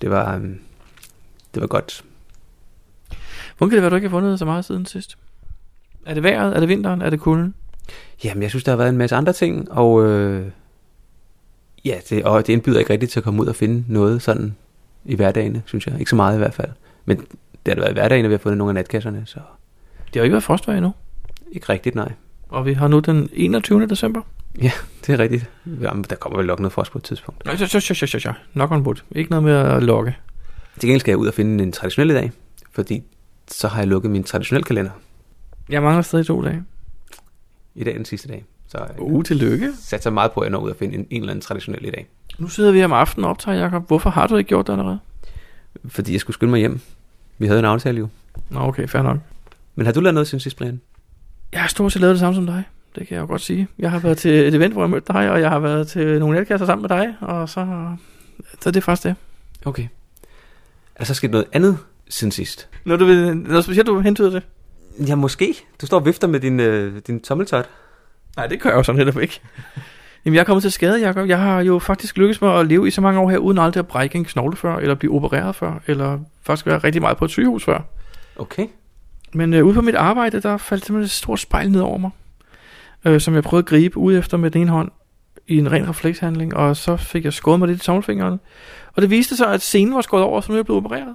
Det var, um, det var godt. Hvordan kan det være, du ikke har fundet så meget siden sidst? Er det vejret? Er det vinteren? Er det kulden? Jamen, jeg synes, der har været en masse andre ting, og øh, ja, det, og det indbyder ikke rigtigt til at komme ud og finde noget sådan i hverdagen, synes jeg. Ikke så meget i hvert fald. Men det har da været i hverdagen, at vi har fundet nogle af natkasserne, så... Det har ikke været frostvejr endnu. Ikke rigtigt, nej. Og vi har nu den 21. december. Ja, det er rigtigt. Jamen, der kommer vel nok noget frost på et tidspunkt. Så, så, så, så, så. Knock on wood. Ikke noget med at lokke. Til gengæld skal jeg ud og finde en traditionel dag, fordi så har jeg lukket min traditionelle kalender. Jeg mangler stadig to dage. I dag er den sidste dag. Så jeg Uh, tillykke. satser meget på, at jeg når ud og finde en, en eller anden traditionel i dag. Nu sidder vi om aftenen og optager, Jacob. Hvorfor har du ikke gjort det allerede? Fordi jeg skulle skynde mig hjem. Vi havde en aftale jo. Nå, okay, fair nok. Men har du lavet noget siden sidst, Brian? Jeg har stort set lavet det samme som dig. Det kan jeg jo godt sige. Jeg har været til et event, hvor jeg mødte dig, og jeg har været til nogle netkasser sammen med dig, og så, så det er faktisk det. Okay. Er der så sket noget andet siden sidst? Når du vil, noget specielt, du hentyder det? Ja, måske. Du står og vifter med din, øh, din tommeltot. Nej, det gør jeg jo sådan netop ikke. Jamen, jeg er kommet til skade, Jacob. Jeg har jo faktisk lykkes med at leve i så mange år her, uden aldrig at brække en knogle før, eller blive opereret før, eller faktisk være rigtig meget på et sygehus før. Okay. Men øh, ude på mit arbejde, der faldt simpelthen et stort spejl ned over mig, øh, som jeg prøvede at gribe ud efter med den ene hånd i en ren reflekshandling, og så fik jeg skåret mig lidt i tommelfingeren. Og det viste sig, at scenen var skåret over, så nu er jeg blevet opereret.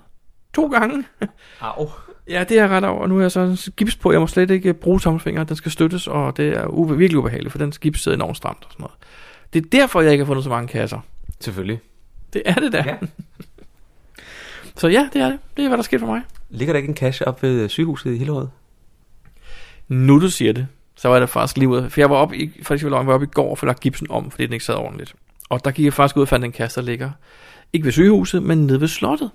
To gange. *laughs* Au. Ja, det er jeg ret over. Nu er jeg så en gips på. Jeg må slet ikke bruge tommelfingeren. Den skal støttes, og det er ube- virkelig ubehageligt, for den gips sidder enormt stramt og sådan noget. Det er derfor, jeg ikke har fundet så mange kasser. Selvfølgelig. Det er det da. Ja. *laughs* så ja, det er det. Det er, hvad der sker for mig. Ligger der ikke en kasse op ved sygehuset i Hillerød? Nu du siger det, så var det faktisk lige ud. For jeg var oppe i, faktisk var jeg oppe i går og få lagt gipsen om, fordi den ikke sad ordentligt. Og der gik jeg faktisk ud og fandt en kasse, der ligger, ikke ved sygehuset, men nede ved slottet.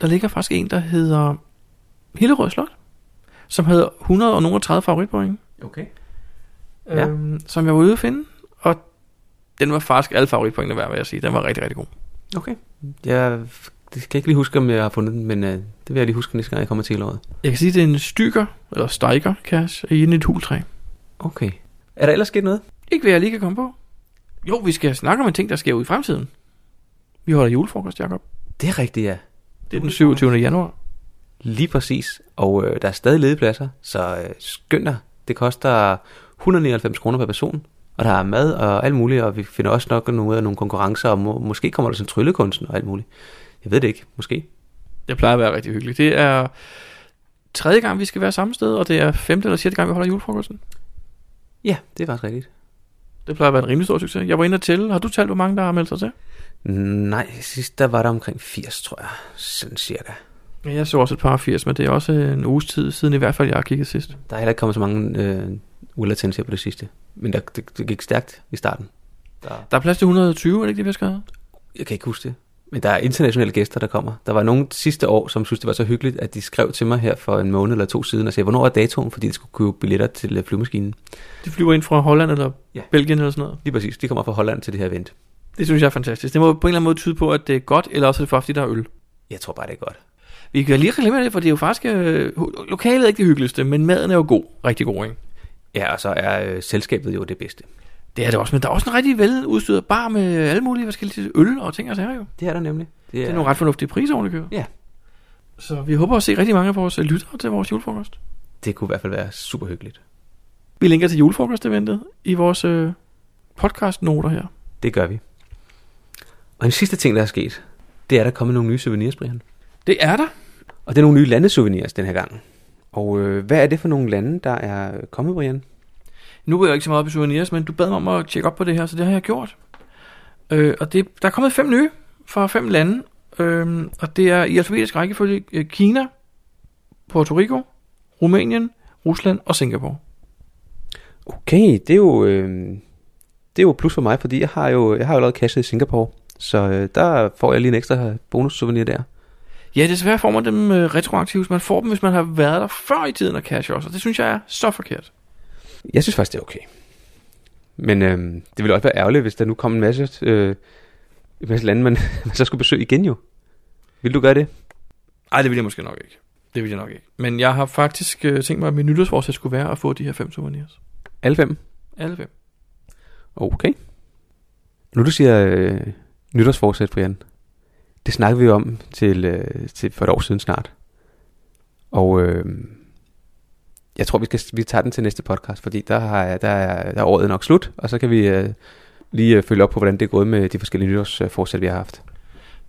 Der ligger faktisk en, der hedder Hillerød Slot, som hedder 130 favoritpoint, Okay. Ja. øhm, som jeg var ude at finde. Og den var faktisk alle favoritpointene værd, vil jeg sige. Den var rigtig, rigtig god. Okay. Jeg det kan ikke lige huske, om jeg har fundet den, men uh, det vil jeg lige huske næste gang, jeg kommer til Hillerød. Jeg kan sige, at det er en stykker, eller steiger kasse, i et hultræ. Okay. Er der ellers sket noget? Ikke hvad jeg lige kan komme på. Jo, vi skal snakke om en ting, der sker ud i fremtiden. Vi holder julefrokost, Jacob. Det er rigtigt, ja. Det er den 27. januar. Lige præcis. Og øh, der er stadig ledige pladser, så øh, skynd dig. Det koster 199 kroner per person. Og der er mad og alt muligt, og vi finder også nok nogle, nogle konkurrencer, og må, måske kommer der sådan tryllekunsten og alt muligt. Jeg ved det ikke, måske. Det plejer at være rigtig hyggeligt. Det er tredje gang, vi skal være samme sted, og det er femte eller sjette gang, vi holder julefrokosten. Ja, det er faktisk rigtigt. Det plejer at være en rimelig stor succes. Jeg var inde og tælle. Har du talt, hvor mange der har meldt sig til? Nej, sidst der var der omkring 80, tror jeg. Sådan cirka. Ja, Jeg så også et par 80, men det er også en uges tid siden i hvert fald, jeg har kigget sidst. Der er heller ikke kommet så mange øh, ulatens her på det sidste. Men der, det, det gik stærkt i starten. Der, Der er plads til 120, er det ikke det, vi har skrevet? jeg kan ikke huske det. Men der er internationale gæster, der kommer. Der var nogen sidste år, som synes, det var så hyggeligt, at de skrev til mig her for en måned eller to siden og sagde, hvornår er datoen, fordi de skulle købe billetter til øh, flyvemaskinen. De flyver ind fra Holland eller Ja. Belgien eller sådan noget. Lige præcis, de kommer fra Holland til det her event. Det synes jeg er fantastisk. Det må på en eller anden måde tyde på, at det er godt, eller også er det for, fordi der er øl. Jeg tror bare, det er godt. Vi kan lige reklamere det, for det er jo faktisk... Øh, lokalet er ikke det hyggeligste, men maden er jo god. Rigtig god, ikke? Ja, og så er øh, selskabet jo det bedste. Det er det også, men der er også en rigtig veludstyret bar med alle mulige forskellige øl og ting og sager jo. Det er der nemlig. Det er nogle ret fornuftige priser, oven i købet. Ja. Så vi håber at se rigtig mange af vores lyttere til vores julefrokost. Det kunne i hvert fald være super hyggeligt. Vi linker til julefrokosteventet i vores øh, podcastnoter her. Det gør vi. Og en sidste ting, der er sket, det er, at der er kommet nogle nye souvenirs, Brian. Det er der. Og det er nogle nye landesouvenirs den her gang. Og øh, hvad er det for nogle lande, der er kommet, Brian? Nu er jeg ikke så meget op i souvenirs, men du bad mig om at tjekke op på det her, så det har jeg gjort. Øh, og det, der er kommet fem nye fra fem lande, øh, og det er i alfabetisk rækkefølge øh, Kina, Puerto Rico, Rumænien, Rusland og Singapore. Okay, det er jo, øh, det er jo plus for mig, fordi jeg har jo, jeg har jo allerede cashet i Singapore. Så øh, der får jeg lige en ekstra bonus souvenir der. Ja, desværre får man dem øh, retroaktivt. Man får dem, hvis man har været der før i tiden og cash også, og det synes jeg er så forkert. Jeg synes faktisk, det er okay. Men øh, det ville også være ærgerligt, hvis der nu kom en masse, øh, en masse lande, man, *laughs* man så skulle besøge igen jo. Vil du gøre det? Nej, det vil jeg måske nok ikke. Det vil jeg nok ikke. Men jeg har faktisk øh, tænkt mig, at min nytårsforsæt skulle være at få de her fem souvenirs. Alle fem? Alle fem. Okay. Nu du siger øh, nytårsforsæt, Brian. Det snakker vi om til, øh, til for et år siden snart. Og øh, jeg tror, vi, skal, vi tager den til næste podcast, fordi der, har, der, er, der er året nok slut, og så kan vi øh, lige øh, følge op på, hvordan det er gået med de forskellige nytårsforsæt, vi har haft.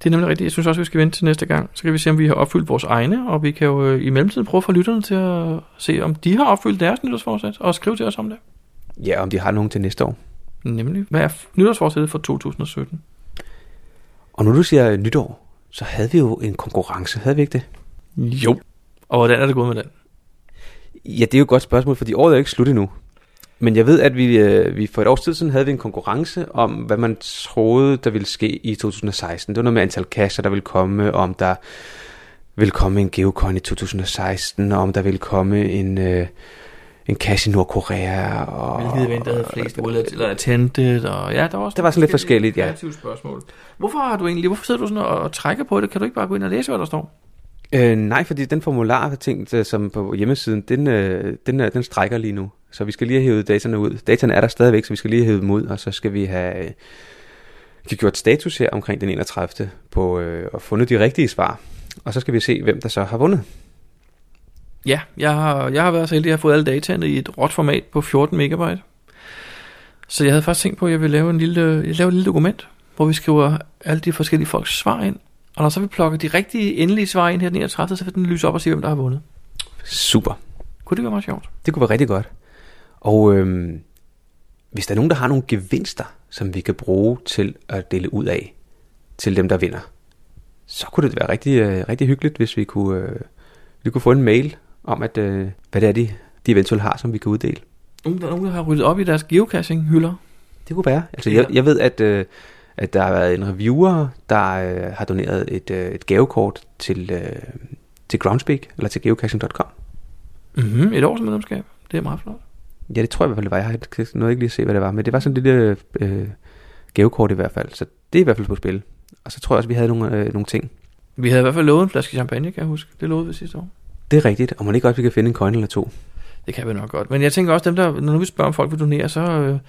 Det er nemlig rigtigt. Jeg synes også, vi skal vente til næste gang. Så kan vi se, om vi har opfyldt vores egne, og vi kan jo øh, i mellemtiden prøve at få lytterne til at se, om de har opfyldt deres nytårsforsæt, og skrive til os om det. Ja, om de har nogen til næste år. Nemlig, hvad er nytårsforsættet for 2017? Og nu du siger nytår, så havde vi jo en konkurrence, havde vi ikke det? Jo. Og hvordan er det gået med den? Ja, det er jo et godt spørgsmål, fordi året er ikke slut endnu. Men jeg ved, at vi, øh, vi for et års tid siden havde vi en konkurrence om, hvad man troede, der ville ske i 2016. Det var noget med antal kasser, der ville komme, om der ville komme en Geocon i 2016, og om der ville komme en, øh, en cash i Nordkorea. Og, Hvilket event, der havde flest bullets, eller attended, og ja, der var også Der var sådan lidt forskelligt, ja. spørgsmål. Hvorfor har du egentlig, hvorfor sidder du sådan og, og trækker på det? Kan du ikke bare gå ind og læse, hvad der står? Øh, nej, fordi den formular, ting, øh, som på hjemmesiden, den, øh, den, øh, den strækker lige nu. Så vi skal lige have hævet dataene ud. Dataen er der stadigvæk, så vi skal lige have hævet dem ud, og så skal vi have øh, gjort status her omkring den 31. på øh, og fundet de rigtige svar. Og så skal vi se, hvem der så har vundet. Ja, jeg har, jeg har været så heldig, at jeg har fået alle dataene i et råt format på 14 megabyte. Så jeg havde faktisk tænkt på, at jeg vil lave, en lille, jeg laver et lille dokument, hvor vi skriver alle de forskellige folks svar ind. Og når så vi plukker de rigtige endelige svar ind her den 31, så vil den lyse op og sige, hvem der har vundet. Super. Kunne det være meget sjovt? Det kunne være rigtig godt. Og øhm, hvis der er nogen, der har nogle gevinster, som vi kan bruge til at dele ud af til dem, der vinder, så kunne det være rigtig, øh, rigtig hyggeligt, hvis vi kunne, øh, vi kunne få en mail om, at, øh, hvad det er, de, de eventuelt har, som vi kan uddele. Nogen, der, nogen, der har ryddet op i deres geocaching-hylder. Det kunne være. Altså, jeg, jeg ved, at, øh, at der har været en reviewer, der øh, har doneret et, øh, et gavekort til, øh, til Groundspeak, eller til geocaching.com. Mm-hmm. Et års medlemskab. Det er meget flot. Ja, det tror jeg i hvert fald, det var. Jeg har noget ikke lige at se, hvad det var, men det var sådan et lille øh, gavekort i hvert fald. Så det er i hvert fald på spil. Og så tror jeg også, vi havde nogle, øh, nogle ting. Vi havde i hvert fald lovet en flaske champagne, kan jeg huske. Det lovede vi sidste år. Det er rigtigt, og man ikke godt, vi kan finde en coin eller to. Det kan vi nok godt. Men jeg tænker også, dem der, når vi spørger, om folk vil donere, så øh,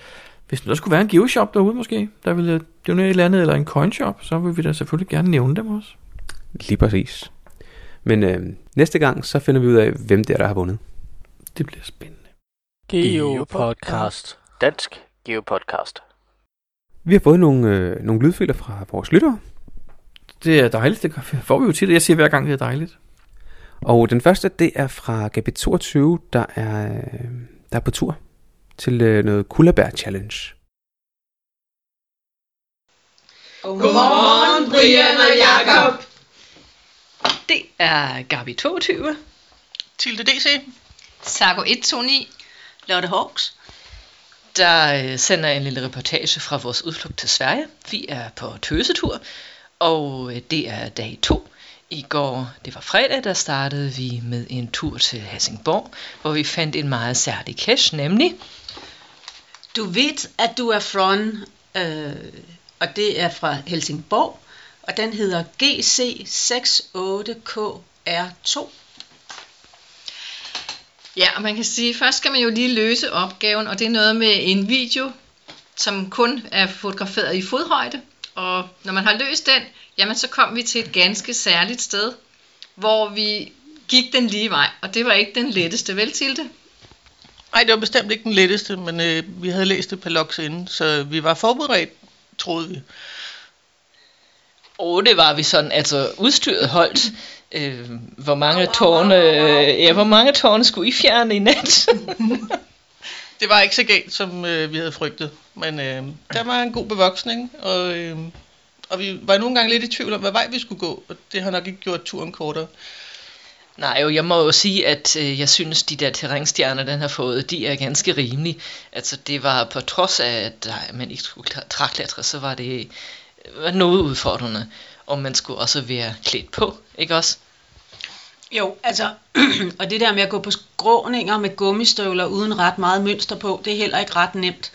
hvis der skulle være en geoshop derude måske, der ville donere et eller andet, eller en coinshop, så vil vi da selvfølgelig gerne nævne dem også. Lige præcis. Men øh, næste gang, så finder vi ud af, hvem det er, der har vundet. Det bliver spændende. Geopodcast. Dansk Geopodcast. Vi har fået nogle, øh, nogle lydfiler fra vores lyttere. Det er dejligt, det får vi jo tit. Jeg siger hver gang, det er dejligt. Og den første, det er fra GB22, der er, øh, der er på tur til øh, noget Kullabær Challenge. Godmorgen, Brian og Jakob. Det er Gabi 22, Tilde DC. Sargo 129, Lotte Hawks, der øh, sender en lille reportage fra vores udflugt til Sverige. Vi er på tøsetur, og øh, det er dag 2. I går, det var fredag, der startede vi med en tur til Helsingborg, hvor vi fandt en meget særlig cache, nemlig du ved, at du er fra, øh, og det er fra Helsingborg, og den hedder GC68KR2. Ja, og man kan sige, først skal man jo lige løse opgaven, og det er noget med en video, som kun er fotograferet i fodhøjde. Og når man har løst den, jamen så kom vi til et ganske særligt sted, hvor vi gik den lige vej, og det var ikke den letteste, vel Tilde? Nej, det var bestemt ikke den letteste, men øh, vi havde læst det på logs inden, så vi var forberedt, troede vi. Og det var vi sådan, altså udstyret holdt. Øh, hvor mange tårne, øh, ja, hvor mange tårne skulle I fjerne i nat? *laughs* Det var ikke så galt, som øh, vi havde frygtet, men øh, der var en god bevoksning, og, øh, og vi var nogle gange lidt i tvivl om, hvad vej vi skulle gå, og det har nok ikke gjort turen kortere. Nej, jo, jeg må jo sige, at øh, jeg synes, de der terrænstjerner, den har fået, de er ganske rimelige. Altså, det var på trods af, at nej, man ikke skulle kla- træklatre, så var det øh, var noget udfordrende. Og man skulle også være klædt på, ikke også? Jo, altså, *clears throat* og det der med at gå på skråninger med gummistøvler uden ret meget mønster på, det er heller ikke ret nemt.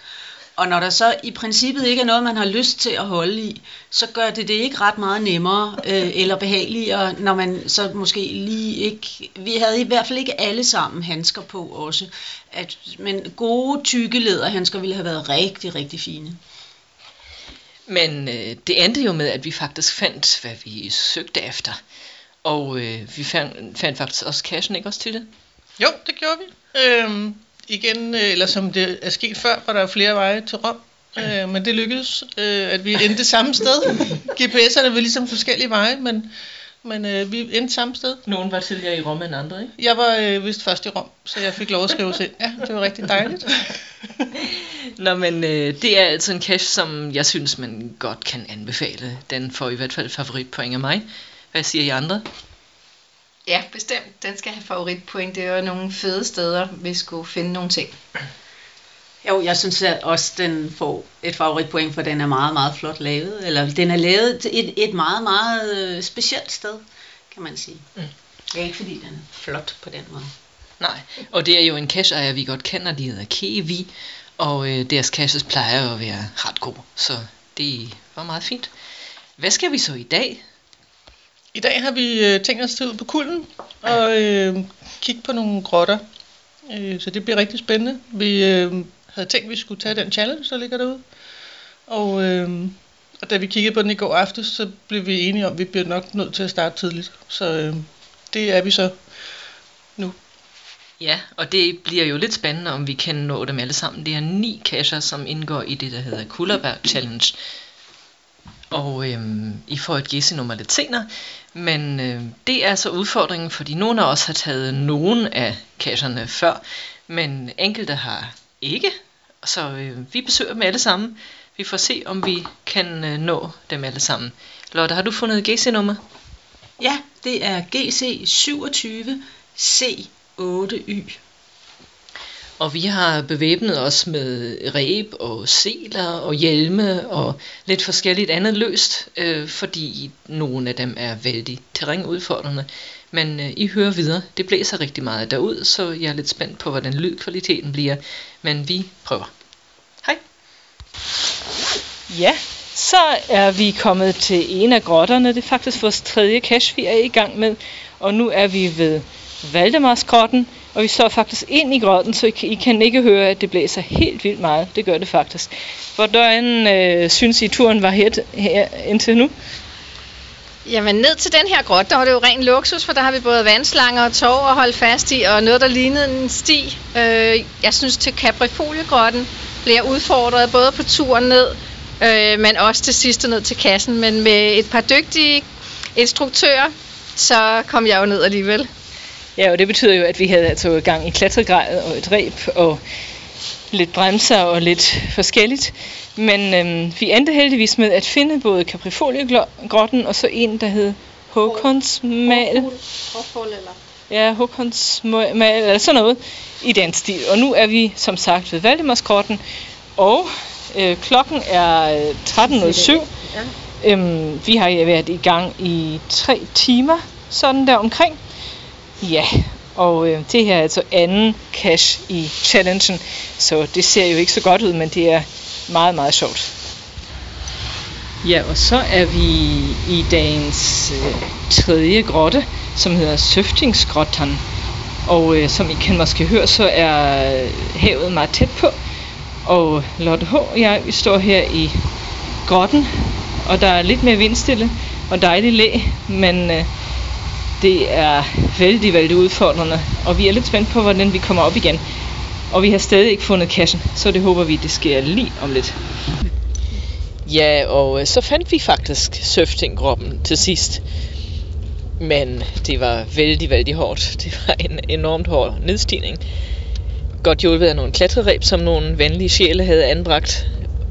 Og når der så i princippet ikke er noget, man har lyst til at holde i, så gør det det ikke ret meget nemmere øh, eller behageligere, når man så måske lige ikke... Vi havde i hvert fald ikke alle sammen handsker på også. At, men gode, tykke læderhandsker ville have været rigtig, rigtig fine. Men øh, det endte jo med, at vi faktisk fandt, hvad vi søgte efter. Og øh, vi fandt, fandt faktisk også cashen, ikke også til det? Jo, det gjorde vi. Øhm, igen, øh, eller som det er sket før, var der flere veje til Rom. Øh, men det lykkedes, øh, at vi endte samme sted. *laughs* GPS'erne var ligesom forskellige veje, men, men øh, vi endte samme sted. Nogen var tidligere i Rom end andre, ikke? Jeg var øh, vist først i Rom, så jeg fik lov at skrive ind. Ja, det var rigtig dejligt. *laughs* Nå, men øh, det er altså en cache, som jeg synes, man godt kan anbefale. Den får i hvert fald favoritpoint af mig. Hvad siger I andre? Ja, bestemt. Den skal have favoritpoint. Det er jo nogle fede steder, vi skulle finde nogle ting. Jo, jeg synes at også, den får et favoritpoint, for den er meget, meget flot lavet. Eller den er lavet til et, et meget, meget øh, specielt sted, kan man sige. Mm. Det er ikke fordi, den er flot på den måde. Nej, og det er jo en cache ejer, vi godt kender, de hedder Kiwi, og øh, deres caches plejer at være ret gode, så det var meget fint. Hvad skal vi så i dag? I dag har vi øh, tænkt os til ud på kulden og øh, kigge på nogle grotter. Øh, så det bliver rigtig spændende. Vi øh, havde tænkt, at vi skulle tage den challenge, der ligger derude. Og, øh, og da vi kiggede på den i går aftes, så blev vi enige om, at vi bliver nok nødt til at starte tidligt. Så øh, det er vi så nu. Ja, og det bliver jo lidt spændende, om vi kan nå dem alle sammen. Det er ni kasser, som indgår i det, der hedder Kullerberg Challenge. Og øhm, I får et gæste nummer lidt senere. Men øh, det er altså udfordringen, fordi nogle af os har taget nogen af kasserne før, men enkelte har ikke. Så øh, vi besøger dem alle sammen. Vi får se, om vi kan øh, nå dem alle sammen. Lotte, har du fundet GC-nummer? Ja, det er GC 27 C8Y. Og vi har bevæbnet os med ræb og seler og hjelme og lidt forskelligt andet løst, øh, fordi nogle af dem er vældig terrænudfordrende. Men øh, I hører videre, det blæser rigtig meget derud, så jeg er lidt spændt på, hvordan lydkvaliteten bliver. Men vi prøver. Hej! Ja, så er vi kommet til en af grotterne. Det er faktisk vores tredje cache, vi er i gang med. Og nu er vi ved Valdemarsgrotten, og vi står faktisk ind i grotten, så I kan ikke høre, at det blæser helt vildt meget. Det gør det faktisk. Hvordan øh, synes I, turen var her, her indtil nu? Jamen ned til den her grot, der var det jo ren luksus, for der har vi både vandslanger og tog at holde fast i, og noget, der lignede en sti. Øh, jeg synes til Caprifoliegrotten bliver udfordret både på turen ned, øh, men også til sidst ned til kassen. Men med et par dygtige instruktører, så kom jeg jo ned alligevel. Ja, og det betyder jo, at vi havde altså gang i klatregrej og et reb og lidt bremser og lidt forskelligt. Men øhm, vi endte heldigvis med at finde både Caprifoliegrotten og så en, der hed Håkonsmal. Ja, Håkonsmal eller sådan noget i den stil. Og nu er vi som sagt ved Valdemarsgrotten, og øh, klokken er 13.07. Øhm, vi har været i gang i tre timer, sådan der omkring. Ja, og øh, det her er altså anden cash i challengen, så det ser jo ikke så godt ud, men det er meget, meget sjovt. Ja, og så er vi i dagens øh, tredje grotte, som hedder Søftingsgrotten. Og øh, som I kan måske høre, så er øh, havet meget tæt på. Og Lotte H. og jeg, vi står her i grotten, og der er lidt mere vindstille og dejlig læ, men øh, det er vældig, vældig udfordrende, og vi er lidt spændt på, hvordan vi kommer op igen. Og vi har stadig ikke fundet kassen, så det håber vi, det sker lige om lidt. Ja, og øh, så fandt vi faktisk Søftinggruppen til sidst. Men det var vældig, vældig hårdt. Det var en enormt hård nedstigning. Godt hjulpet af nogle klatreræb, som nogle venlige sjæle havde anbragt.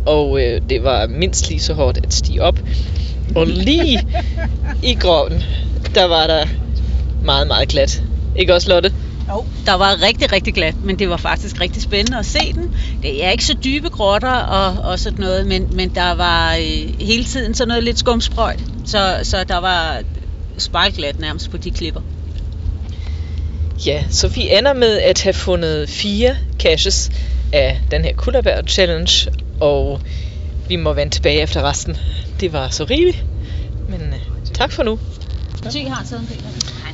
Og øh, det var mindst lige så hårdt at stige op. Og lige i grotten, der var der meget, meget glat. Ikke også, Lotte? Jo, der var rigtig, rigtig glat, men det var faktisk rigtig spændende at se den. Det er ikke så dybe grotter og, og sådan noget, men, men der var øh, hele tiden sådan noget lidt skumsprøjt, så, så der var spejlglat nærmest på de klipper. Ja, så vi ender med at have fundet fire caches af den her Kullerberg Challenge, og vi må vende tilbage efter resten. Det var så rigeligt, men øh, tak for nu. Ty har taget en del.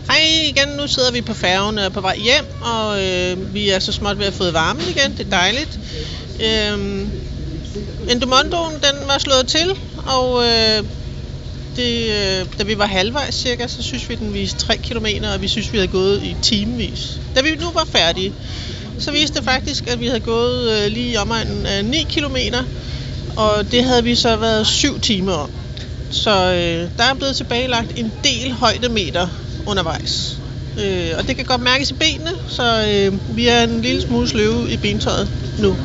Hej igen, nu sidder vi på færgen og er på vej hjem, og øh, vi er så småt ved at få varmen igen, det er dejligt. Øh, Endomondoen, den var slået til, og øh, det, øh, da vi var halvvejs cirka, så synes vi, den viste 3 km, og vi synes, vi havde gået i timevis. Da vi nu var færdige, så viste det faktisk, at vi havde gået øh, lige i omegnen af 9 km, og det havde vi så været 7 timer om. Så øh, der er blevet tilbagelagt en del højdemeter undervejs. Øh, og det kan godt mærkes i benene, så øh, vi er en lille smule sløve i bentøjet nu.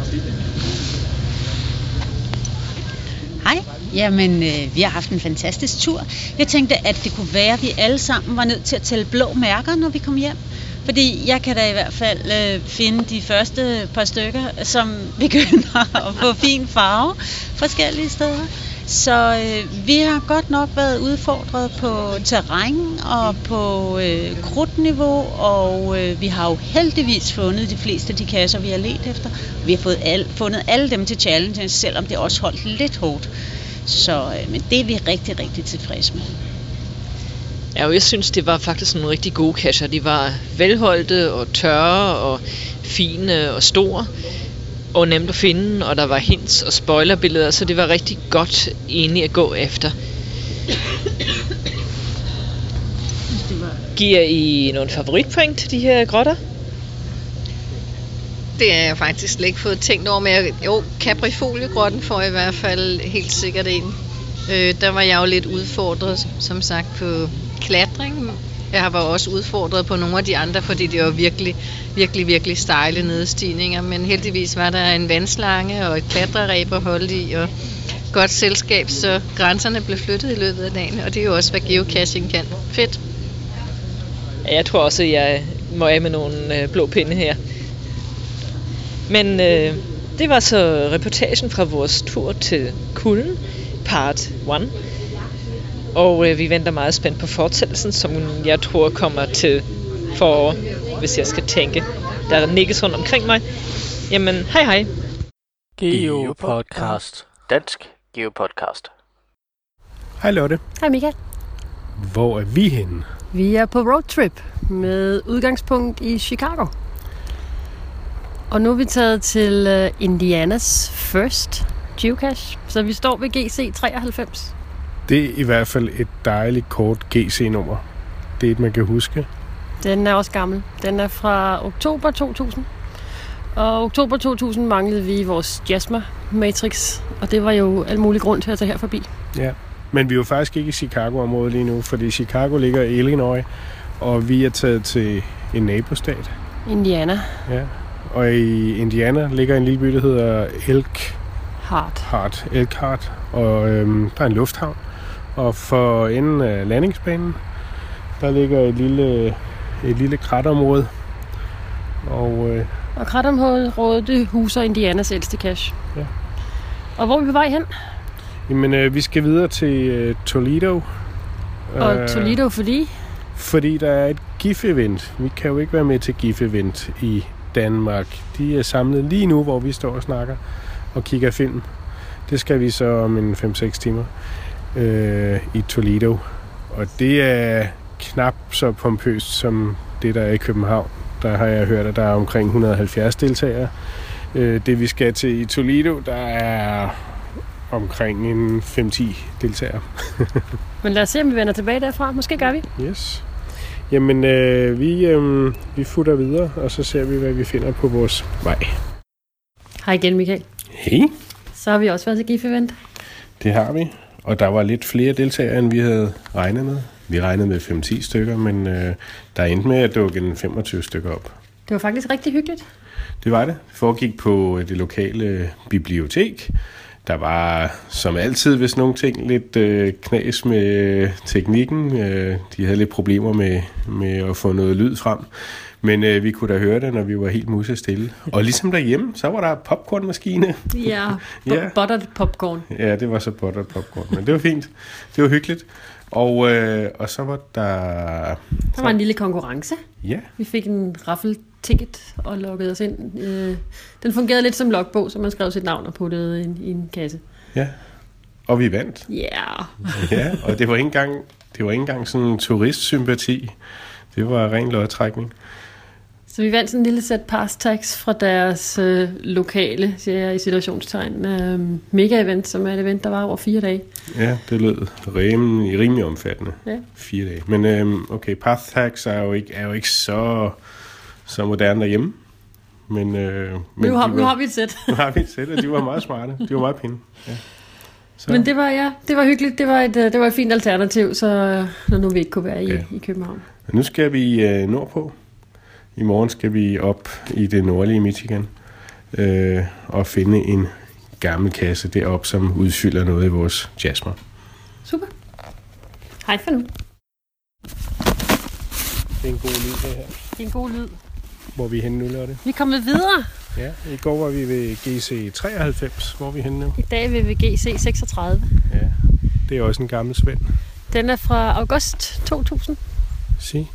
Hej. Jamen, øh, vi har haft en fantastisk tur. Jeg tænkte, at det kunne være, at vi alle sammen var nødt til at tælle blå mærker, når vi kom hjem. Fordi jeg kan da i hvert fald øh, finde de første par stykker, som begynder *laughs* at få fin farve forskellige steder. Så øh, vi har godt nok været udfordret på terræn og på øh, krudtniveau, og øh, vi har jo heldigvis fundet de fleste af de kasser, vi har let efter. Vi har fået al, fundet alle dem til challenges, selvom det også holdt lidt hårdt. Så øh, men det er vi rigtig, rigtig tilfredse med. Ja, og jeg synes, det var faktisk nogle rigtig gode kasser. De var velholdte og tørre og fine og store og nemt at finde, og der var hints og spoilerbilleder, så det var rigtig godt egentlig at gå efter. Giver I nogle favoritpoint til de her grotter? Det har jeg faktisk slet ikke fået tænkt over, men jeg, jo, Caprifoliegrotten får jeg i hvert fald helt sikkert en. Øh, der var jeg jo lidt udfordret, som sagt, på klatring. Jeg var også udfordret på nogle af de andre, fordi det var virkelig, virkelig, virkelig stejle nedstigninger. Men heldigvis var der en vandslange og et klatreræb at holde i, og godt selskab, så grænserne blev flyttet i løbet af dagen, og det er jo også, hvad geocaching kan. Fedt. Jeg tror også, at jeg må af med nogle øh, blå pinde her. Men øh, det var så reportagen fra vores tur til Kulden, part 1. Og øh, vi venter meget spændt på fortællelsen, som jeg tror kommer til forår, hvis jeg skal tænke. Der er nikkes rundt omkring mig. Jamen, hej hej. Geopodcast. Dansk Geopodcast. Hej Lotte. Hej Michael. Hvor er vi henne? Vi er på roadtrip med udgangspunkt i Chicago. Og nu er vi taget til øh, Indianas First Geocache, så vi står ved GC 93. Det er i hvert fald et dejligt kort GC-nummer. Det er et, man kan huske. Den er også gammel. Den er fra oktober 2000. Og oktober 2000 manglede vi vores Jasmer Matrix, og det var jo al mulig grund til at tage her forbi. Ja. Men vi er jo faktisk ikke i Chicago-området lige nu, fordi Chicago ligger i Illinois, og vi er taget til en nabostat. Indiana Ja. Og i Indiana ligger en lille by, der hedder Elk Hart. Hart, Elkhart, og øhm, der er en lufthavn. Og for enden af landingsbanen, der ligger et lille, et lille kratområde. Og øh, Og Kratområdet, det huser Indianas ældste cache. Ja. Og hvor er vi på vej hen? jamen, øh, vi skal videre til øh, Toledo. Og Øh, Toledo, fordi Fordi der er et GIF-event. Vi kan jo ikke være med til GIF-event i Danmark. De er samlet lige nu, hvor vi står og snakker og kigger film. Det skal vi så om en 5-6 timer øh, i Toledo. Og det er knap så pompøst som det, der er i København. Der har jeg hørt, at der er omkring 170 deltagere. Øh, det vi skal til i Toledo, der er omkring en 5-10 deltagere. *laughs* Men lad os se, om vi vender tilbage derfra. Måske gør vi. Yes. Jamen, øh, vi, øh, vi futter videre, og så ser vi, hvad vi finder på vores vej. Hej igen, Michael. Hey. Så har vi også været til GIF-event. Det har vi. Og der var lidt flere deltagere, end vi havde regnet med. Vi regnede med 5-10 stykker, men øh, der endte med at dukke en 25 stykker op. Det var faktisk rigtig hyggeligt. Det var det. Det foregik på det lokale bibliotek. Der var som altid, hvis nogle ting, lidt øh, knas med teknikken. Øh, de havde lidt problemer med, med at få noget lyd frem. Men øh, vi kunne da høre det, når vi var helt musestille. Og ligesom derhjemme, så var der popcornmaskine. Ja, *laughs* Ja. buttered popcorn. Ja, det var så buttered popcorn, men det var fint. Det var hyggeligt. Og, øh, og så var der... Der var en lille konkurrence. Ja, Vi fik en raffle-ticket og loggede os ind. Øh, Den fungerede lidt som logbog, så man skrev sit navn og puttede ind i en kasse. ja. Og vi vandt. Ja, yeah. Ja, og det var ikke engang, det var ikke engang sådan en turistsympati. Det var ren lodtrækning. Så vi vandt sådan en lille sæt pass fra deres øh, lokale, siger jeg i situationstegn, øh, mega-event, som er et event, der var over fire dage. Ja, det lød rimelig, rimelig omfattende. Ja. Fire dage. Men øhm, okay, tags er jo ikke, er jo ikke så, så moderne derhjemme. Men, øh, men nu, har, de nu har vi et sæt. nu har vi et sæt, og de var meget smarte. De var meget pæne. Ja. Så, Men det var, ja, det var hyggeligt. Det var et, øh, det var et fint alternativ, så øh, når nu vi ikke kunne være i, Ja. ja. i København. Og nu skal vi øh, nordpå. I morgen skal vi op i det nordlige Michigan øh, og finde en gammel kasse deroppe, som udfylder noget i vores jasmer. Super. Hej for nu. Det er en god lyd, det her. Det er en god lyd. Hvor er vi henne nu, Lotte? Vi er kommet videre. Ja, i går var vi ved GC 93. Hvor er vi henne nu? I dag er vi ved GC 36. Ja, det er også en gammel svend. Den er fra august 2000. Sige.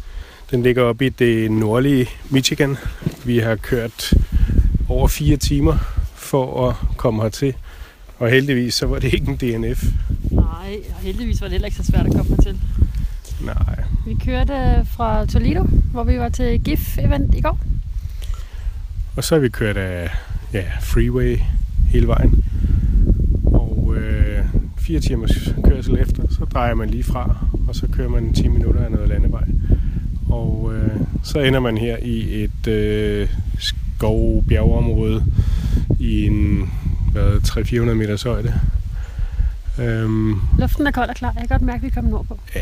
Den ligger oppe i det nordlige Michigan. Vi har kørt over fire timer for at komme hertil. Og heldigvis så var det ikke en DNF. Nej, og heldigvis var det heller ikke så svært at komme til. Nej. Vi kørte fra Toledo, hvor vi var til GIF-event i går. Og så har vi kørt af ja, freeway hele vejen. Og øh, fire timers kørsel efter, så drejer man lige fra, og så kører man 10 minutter af noget landevej. Og øh, så ender man her i et øh, skov-bjergeområde i en hvad, 300-400 meters højde. Øhm, Luften er kold og klar. Jeg kan godt mærke, at vi kommer nordpå. ja,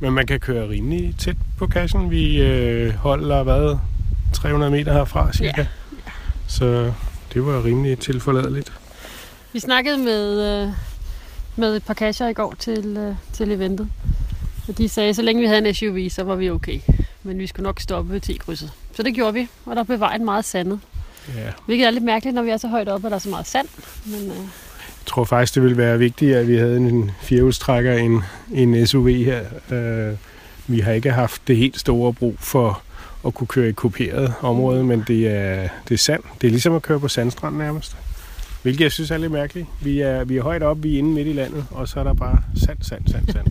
Men man kan køre rimelig tæt på kassen. Vi øh, holder, hvad, 300 meter herfra cirka. Ja. Så det var rimelig tilforladeligt. Vi snakkede med, øh, med et par kasser i går til, øh, til eventet. Og de sagde, at så længe vi havde en SUV, så var vi okay. Men vi skulle nok stoppe ved T-krydset. Så det gjorde vi, og der blev vejen meget sandet. Ja. Hvilket er lidt mærkeligt, når vi er så højt oppe, og der er så meget sand. Men øh, Jeg tror faktisk, det ville være vigtigt, at vi havde en firehjulstrækker en, en SUV her. Øh, vi har ikke haft det helt store brug for at kunne køre i kuperet område, men det er, det er sand. Det er ligesom at køre på sandstrand nærmest. Hvilket jeg synes er lidt mærkeligt. Vi er, vi er højt oppe, vi er inde midt i landet, og så er der bare sand, sand, sand, sand.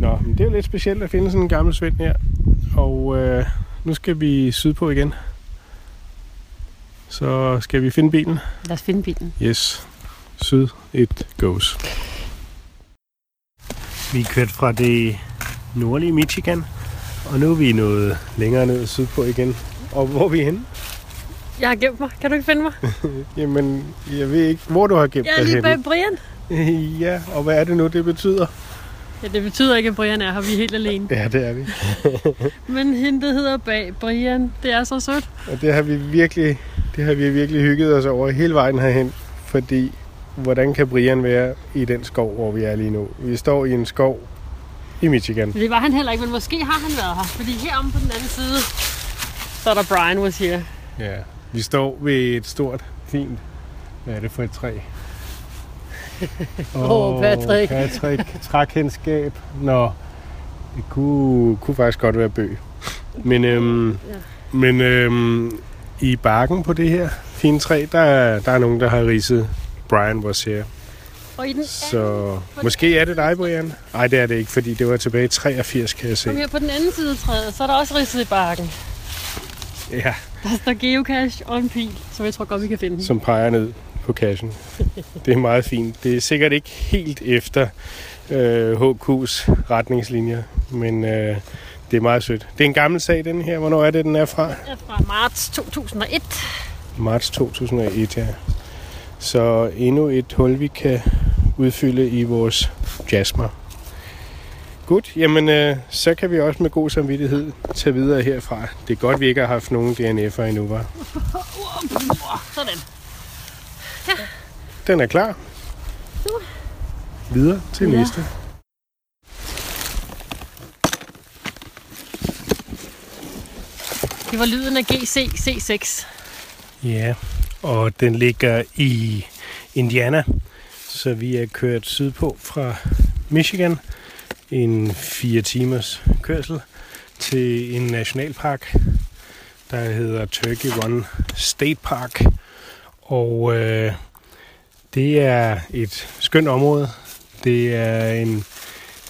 Nå, men det er jo lidt specielt at finde sådan en gammel svend her. Og øh, nu skal vi sydpå igen. Så skal vi finde bilen. lad os finde bilen. Yes. Syd it goes. Vi er kørt fra det nordlige Michigan, og nu er vi nået længere ned sydpå igen. Og hvor er vi henne? Jeg har gemt mig. Kan du ikke finde mig? *laughs* Jamen, jeg ved ikke, hvor du har gemt Jeg er dig lige bag. Brian. *laughs* ja, og hvad er det nu, det betyder? Ja, det betyder ikke, at Brian er her. Vi er helt alene. Ja, det er vi. *laughs* Men hende, der hedder bag Brian, det er så sødt. Og det har vi virkelig, det har vi virkelig hygget os over hele vejen herhen, fordi hvordan kan Brian være i den skov, hvor vi er lige nu? Vi står i en skov i Michigan. Det var han heller ikke, men måske har han været her. Fordi heromme på den anden side, så er der Brian was here. Ja, vi står ved et stort, fint, hvad er det for et træ? *laughs* Åh, Patrick. Patrick, trækendskab. Nå, det kunne, kunne faktisk godt være bøg. Men, øhm, Ja. men øhm, i bakken på det her fine træ, der, er- der er nogen, der har ridset Brian was here. Og i den Så måske er det dig, Brian? Nej, det er det ikke, fordi det var tilbage i 83, kan jeg se. Kom her på den anden side af træet, så er der også ridset i bakken. Ja, Der står geocache og en pil, så jeg tror godt, vi kan finde som peger ned på cashen. Det er meget fint. Det er sikkert ikke helt efter øh, HQ's retningslinjer, men øh, det er meget sødt. Det er en gammel sag, den her. Hvornår er det, den er fra? er fra marts 2001. Marts 2001, ja. Så endnu et hul, vi kan udfylde i vores jasmer. Godt, jamen øh, så kan vi også med god samvittighed tage videre herfra. Det er godt, vi ikke har haft nogen DNF'er endnu, var. *laughs* Sådan. Den er klar. Videre til Ja. næste. Det var lyden af GC C6. Ja, og den ligger i Indiana, så vi er kørt sydpå fra Michigan. En fire timers kørsel til en nationalpark, der hedder Turkey Run State Park. Og øh, det er et skønt område. Det er en,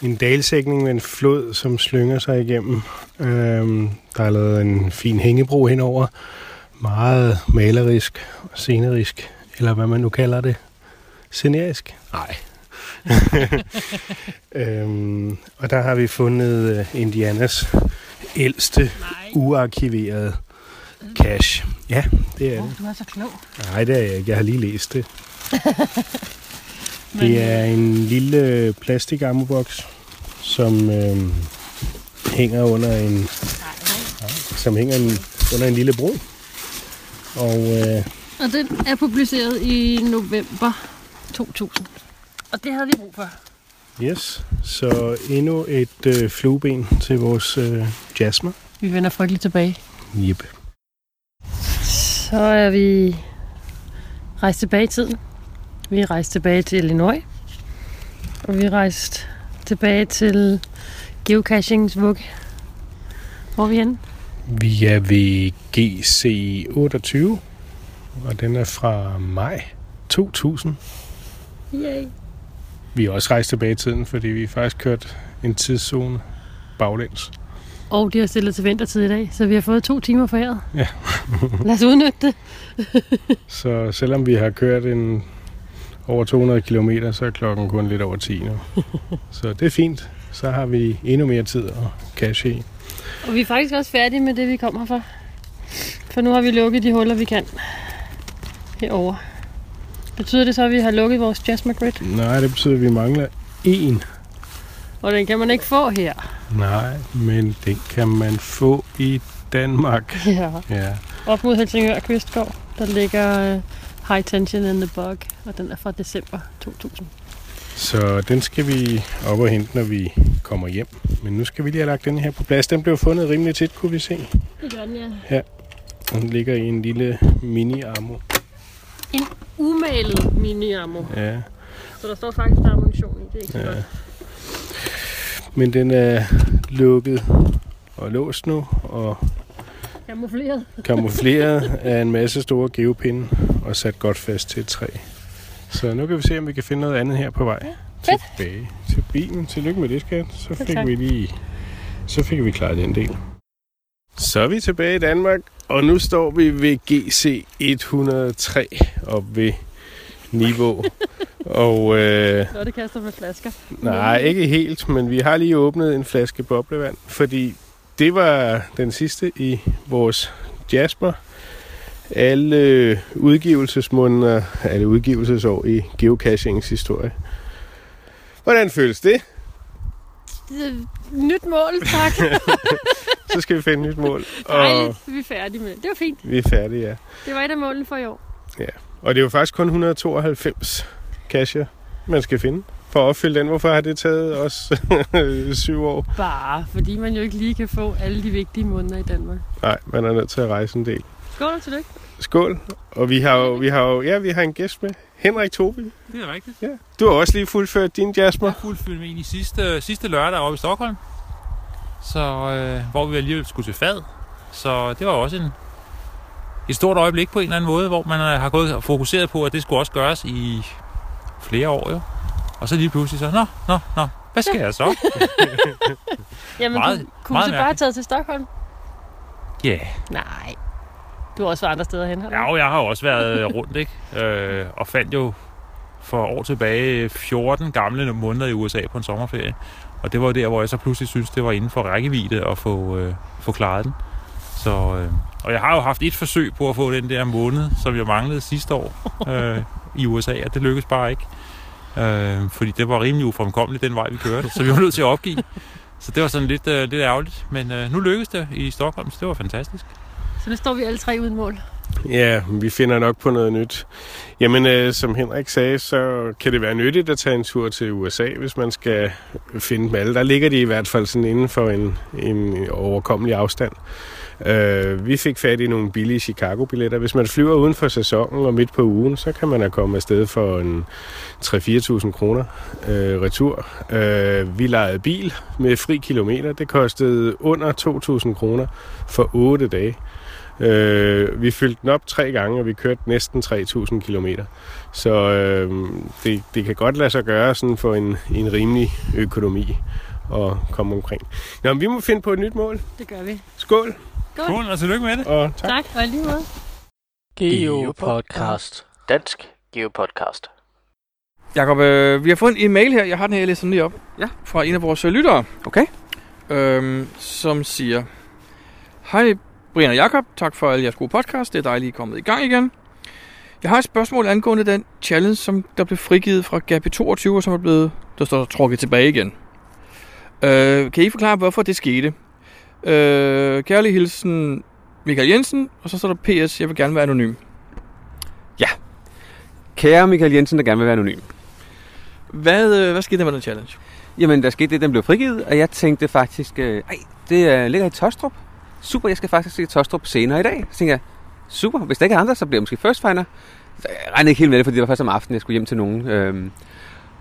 en dalsækning med en flod, som slynger sig igennem. Øhm, der er lavet en fin hængebro henover. Meget malerisk og scenerisk, eller hvad man nu kalder det. Scenerisk? Nej. *laughs* øhm, og der har vi fundet øh, Indianas ældste uarkiverede cache. Ja, det er det. Du er så klog. Nej, det er jeg ikke. Jeg har lige læst det. *laughs* Men, Det er en lille plastikammoboks, som øh, hænger under en som hænger en, under en lille bro. Og øh, Og den er publiceret i november 2000. Og det havde vi brug for. yes, så endnu et øh, flueben til vores øh, jasmer. Vi vender frygteligt tilbage. Yep. Så er vi rejst tilbage i tiden. Vi er rejst tilbage til Illinois. Og vi er rejst tilbage til geocachings vugge. Hvor er vi henne? Vi er ved GC28, og den er fra maj 2000. Yay. Vi er også rejst tilbage i tiden, fordi vi faktisk kørt en tidszone baglæns. Og de har stillet til vintertid i dag, så vi har fået to timer foræret. Ja. *laughs* Lad os udnytte det. *laughs* Så selvom vi har kørt en over 200 km, så er klokken kun lidt over 10 nu. *laughs* så det er fint. Så har vi endnu mere tid at cache i. Og vi er faktisk også færdige med det, vi kommer for. For nu har vi lukket de huller, vi kan. Herover. Betyder det så, at vi har lukket vores Jasmer Grid? Nej, det betyder, at vi mangler én Og den kan man ikke få her. Nej, men den kan man få i Danmark. Ja. Ja. Op mod Helsingør Kvistgård, der ligger uh, High Tension in the Bug, og den er fra december 2000. Så den skal vi op og hente, når vi kommer hjem. Men nu skal vi lige have lagt den her på plads. Den blev fundet rimelig tit, kunne vi se. Det gør den, ja. Ja. Den ligger i en lille mini-ammo. En umalet mini-ammo. Ja. Så der står faktisk, der er ammunition i. Det er ikke så Ja. godt. Men den er lukket og låst nu, og Camoufleret. kamufleret af en masse store geopinde og sat godt fast til et træ. Så nu kan vi se, om vi kan finde noget andet her på vej fedt. tilbage til bilen. Tillykke med det, skat. Så fik tak. vi lige så fik vi klaret den del. Så er vi tilbage i Danmark, og nu står vi ved GC 103 op ved niveau. og øh, Nå, det kaster med flasker. Nej, ikke helt, men vi har lige åbnet en flaske boblevand, fordi det var den sidste i vores Jasper. Alle udgivelsesmåneder, alle udgivelsesår i geocachings historie. Hvordan føles det? Nyt mål, tak. *laughs* Så skal vi finde et nyt mål, og Dejligt, vi er færdige med det. Det var fint. vi er færdige, ja. Det var et af målene for i år. ja. Og det er jo faktisk kun 192 cacher, man skal finde for at opfylde den. Hvorfor har det taget os *laughs* syv år? Bare fordi man jo ikke lige kan få alle de vigtige måneder i Danmark. Nej, man er nødt til at rejse en del. Skål og tillykke. Skål. Og vi har jo, vi har jo, ja, vi har en gæst med. Henrik Tobi. Det er rigtigt. Ja. Du har også lige fuldført din Jasper. Jeg fuldfyldte mig ind i sidste, sidste lørdag oppe i Stockholm. Så, øh, hvor vi alligevel skulle til fad. Så det var også en, et stort øjeblik på en eller anden måde, hvor man øh, har gået og fokuseret på, at det skulle også gøres i flere år jo. Og så lige pludselig så, nå, nå, nå, hvad skal jeg så? *laughs* Jamen, Meget- du kunne meget du så bare have taget til Stockholm? Ja, yeah. Nej. Du har også været andre steder hen, har du? Ja, og jeg har også været rundt, ikke? Øh, og fandt jo for år tilbage 14 gamle måneder i USA på en sommerferie. Og det var der, hvor jeg så pludselig synes, det var inden for rækkevidde at få, øh, få klaret den. Så, øh, og jeg har jo haft et forsøg på at få den der måned, som jeg manglede sidste år *laughs* øh, i USA, og det lykkedes bare ikke. Øh, fordi det var rimelig ufremkommeligt, den vej vi kørte, så vi var nødt til at opgive. Så det var sådan lidt, øh, lidt ærgerligt. Men øh, nu lykkedes det i Stockholm, så det var fantastisk. Så nu står vi alle tre uden mål. Ja, vi finder nok på noget nyt. Jamen, øh, som Henrik sagde, så kan det være nyttigt at tage en tur til USA, hvis man skal finde dem alle. Der ligger de i hvert fald sådan inden for en, en overkommelig afstand. Øh, vi fik fat i nogle billige Chicago-billetter. Hvis man flyver uden for sæsonen og midt på ugen, så kan man have kommet afsted for en 3-4.000 kroner øh, retur. Øh, vi lejede bil med fri kilometer. Det kostede under 2.000 kroner for 8 dage. Øh, vi fyldte den op tre gange, og vi kørte næsten 3.000 kilometer. Så øh, det, det kan godt lade sig gøre sådan for en, en rimelig økonomi at komme omkring. Nå, men vi må finde på et nyt mål. Det gør vi. Skål! Skål. Skål, og tillykke med det. Og tak. Tak, og lige måde. Geopodcast. Dansk Geopodcast. Jakob, øh, vi har fået en e-mail her. Jeg har den her, jeg læser den lige op. Ja. Fra en af vores øh, lyttere. Okay. Øhm, som siger... Hej Brian og Jakob, tak for alle jeres gode podcast. Det er dejligt, I er kommet i gang igen. Jeg har et spørgsmål angående den challenge, som der blev frigivet fra Gabi 22, og som er blevet, der står trukket tilbage igen. Øh, kan I forklare, hvorfor det skete? Øh, kærlig hilsen Michael Jensen, og så står der PS, jeg vil gerne være anonym. Kære Michael Jensen, der gerne vil være anonym. Hvad, øh, hvad skete der med den challenge? Jamen, der skete det, den blev frigivet, og jeg tænkte faktisk, øh, ej, det øh, ligger i Tostrup. Super, jeg skal faktisk se Tostrup senere i dag. Så tænkte jeg, super, hvis der ikke er andre, så bliver jeg måske first finder. Så Jeg regnede ikke helt med det, fordi det var først om aftenen, jeg skulle hjem til nogen. Øhm,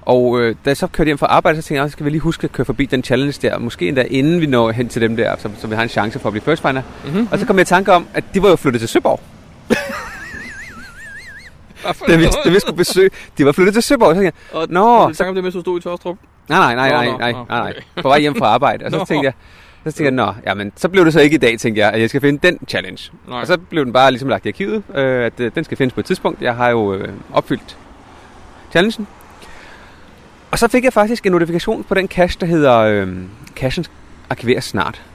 og øh, da jeg så kørte hjem fra arbejde, så tænkte jeg, så skal vi lige huske at køre forbi den challenge der. Måske endda inden vi når hen til dem der, så, så vi har en chance for at blive first finder. Mm-hmm. Og så kom jeg i tanke om, at de var jo flyttet til Søborg. Da vi, da vi skulle besøge, de var flyttet til Søborg. Så tænkte jeg, Og Nå, så tænker om det med, at du stod i Tostrup. Nej, nej, nej, nej, nej, nej, nej. okay. På vej hjem fra arbejde. Og så *laughs* tænkte jeg, så tænkte jeg, nå, jamen, så blev det så ikke i dag, tænkte jeg, at jeg skal finde den challenge. Nej. Og så blev den bare ligesom lagt i arkivet, øh, at øh, den skal findes på et tidspunkt. Jeg har jo øh, opfyldt challengen. Og så fik jeg faktisk en notifikation på den cache, der hedder, øh, cachen arkiveres snart.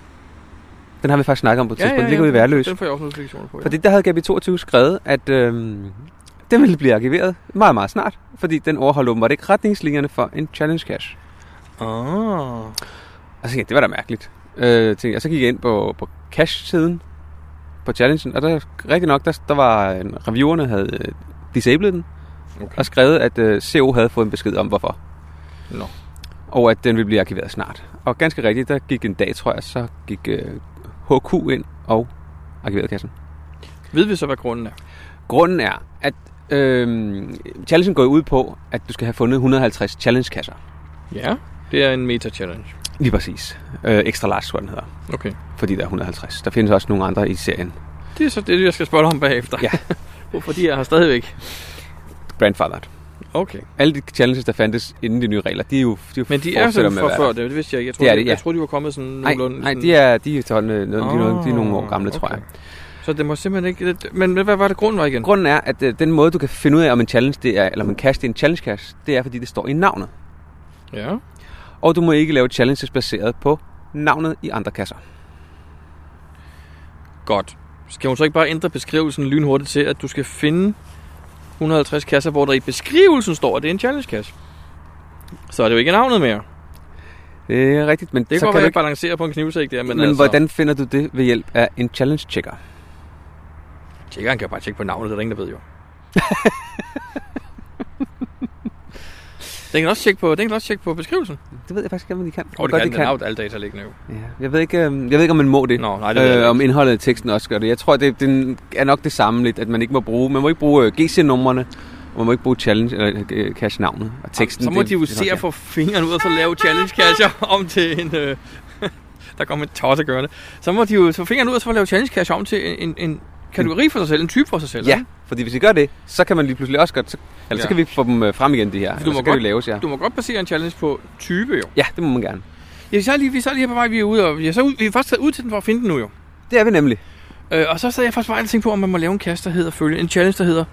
Den har vi faktisk snakket om på et tidspunkt. Den ligger ude i Værløs. Den får jeg også notifikationer på, ja. Fordi der havde Gabi 22 skrevet, at øh, den ville blive arkiveret meget, meget snart. Fordi den overholder åbenbart ikke retningslinjerne for en challenge cache. Oh. Og så tænkte jeg, det var da mærkeligt. Øh, tænkte, og så gik jeg ind på, på cash-siden på challengen, og der rigtig nok, der, der var en, reviewerne havde øh, disabled den, okay. og skrevet, at øh, CO havde fået en besked om, hvorfor. Nå. Og at den ville blive arkiveret snart. Og ganske rigtigt, der gik en dag, tror jeg, så gik øh, HQ ind og arkiverede kassen. Ved vi så, hvad grunden er? Grunden er, at øh, challengen går ud på, at du skal have fundet 150 challenge-kasser. Ja, det er en meta-challenge. Lige præcis. Øh, extra large, tror den hedder. Okay. Fordi der er 150. Der findes også nogle andre i serien. Det er så det, jeg skal spørge om bagefter. Ja. *laughs* Hvorfor de er her stadigvæk? Grandfathered. Okay. Alle de challenges, der fandtes inden de nye regler, de er jo de er Men de er sådan fra før, det, det vidste jeg ikke. Jeg troede, det er det, ja. jeg troede, de var kommet sådan Nej, nogenlunde... nej sådan- de er, de er, øh, de, er noget, de er nogle år gamle, okay. tror jeg. Så det må simpelthen ikke... Men hvad var det grunden var igen? Grunden er, at øh, den måde, du kan finde ud af, om en challenge det er, eller om en cache det er en challenge cache, det er, fordi det står i navnet. Ja. Og du må ikke lave challenges baseret på navnet i andre kasser. Godt. Skal hun så ikke bare ændre beskrivelsen lynhurtigt til, at du skal finde 150 kasser, hvor der i beskrivelsen står, at det er en challenge-kasse? Så er det jo ikke navnet mere. Det er rigtigt, men Det kan så kan være, ikke... balancerer på en knivsæk der, men, Men, altså... hvordan finder du det ved hjælp af en challenge checker? Tjekkeren kan bare tjekke på navnet, det er der ingen, der ved jo. *laughs* den kan også tjekke på, den kan også tjekke på beskrivelsen. Det ved jeg faktisk ikke, om de kan. Og det Godt, kan, de den har jo alle data liggende jo. Ja, jeg ved ikke, øhm, jeg ved ikke om man må det. Nå, nej, det ved øh, om indholdet af teksten også gør det. Jeg tror, det, det er nok det samme lidt, at man ikke må bruge, man må ikke bruge øh, GC-numrene, og man må ikke bruge challenge eller øh, cache-navnet og teksten. Så må det- de jo se at få fingrene ud og så lave challenge-kasser *laughs* om til en... Øh, *laughs* der kommer en tosse gøre det. Så må de jo få fingrene ud og så lave challenge-kasser om til en, en kategori for sig selv, en type for sig selv. Ja, ikke? fordi hvis vi gør det, så kan man lige pludselig også godt, så, altså, Ja. så kan vi få dem øh, frem igen, de her. Du Eller må, så kan godt, laves, ja. du må godt basere en challenge på type jo. Ja, det må man gerne. Ja, så er lige, vi er så lige her på vej, vi er ude, og vi er, så ud, vi er faktisk taget ud til den for at finde den nu jo. Det er vi nemlig. Øh, og så sad jeg faktisk bare og tænkte på, om man må lave en kasse, der hedder følge. En challenge, der hedder,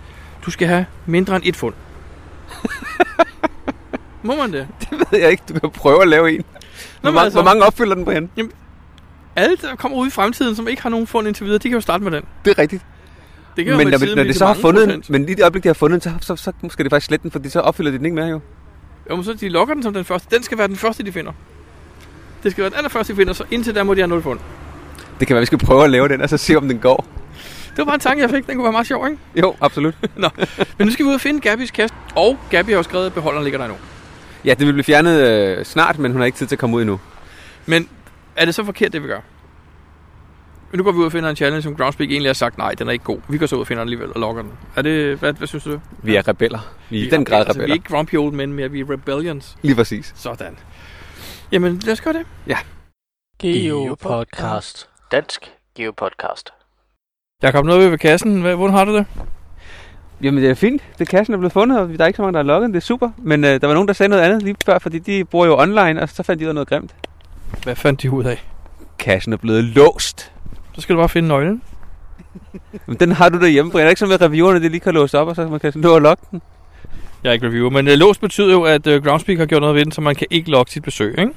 du skal have mindre end et fund. *laughs* må man det? Det ved jeg ikke, du kan prøve at lave en. Hvor, men mange, altså- hvor mange opfylder den på hen? Alle, der kommer ud i fremtiden, som ikke har nogen fund indtil videre, de kan jo starte med den. Det er rigtigt. Det kan men når, tiden når det så har fundet procent. men lige det øjeblik, de har fundet den, så, så, så skal det faktisk slette den, fordi så opfylder de den ikke mere jo. Jo, men så de lokker den som den første. Den skal være den første, de finder. Det skal være den allerførste, de finder, så indtil der må de have nul fund. Det kan være, vi skal prøve at lave den, og så se, om den går. Det var bare en tanke, jeg fik. Den kunne være meget sjov, ikke? Jo, absolut. *laughs* Nå, men nu skal vi ud og finde Gabis kasse. Og Gabi har jo skrevet, at beholderen ligger der nu. Ja, den vil blive fjernet øh, snart, men hun har ikke tid til at komme ud endnu. Men er det så forkert, det vi gør? Men nu går vi ud og finder en challenge, som Groundspeak egentlig har sagt, nej, den er ikke god. Vi går så ud og finder den alligevel og logger den. Er det, hvad, hvad synes du? Vi er rebeller. Vi er i den grad altså, Vi er rebeller. ikke grumpy old men mere, vi er rebellions. Lige præcis. Sådan. Jamen, lad os gøre det. Ja. Geopodcast. Dansk Geopodcast. Jeg kom noget ved kassen. Hvad- Hvordan har du det? Jamen, det er fint. Det kassen er blevet fundet, og der er ikke så mange, der har logget. Det er super. Men øh, der var nogen, der sagde noget andet lige før, fordi de bor jo online, og så fandt de ud af noget grimt. Hvad fandt de ud af? Kassen er blevet låst. Så skal du bare finde nøglen. *laughs* Men den har du derhjemme, Brian. Er det ikke sådan med reviewerne, det lige kan låse op, og så man kan nå at logge den? Jeg er ikke reviewer, men uh, lås betyder jo, at uh, Groundspeak har gjort noget ved den, så man kan ikke logge sit besøg, ikke?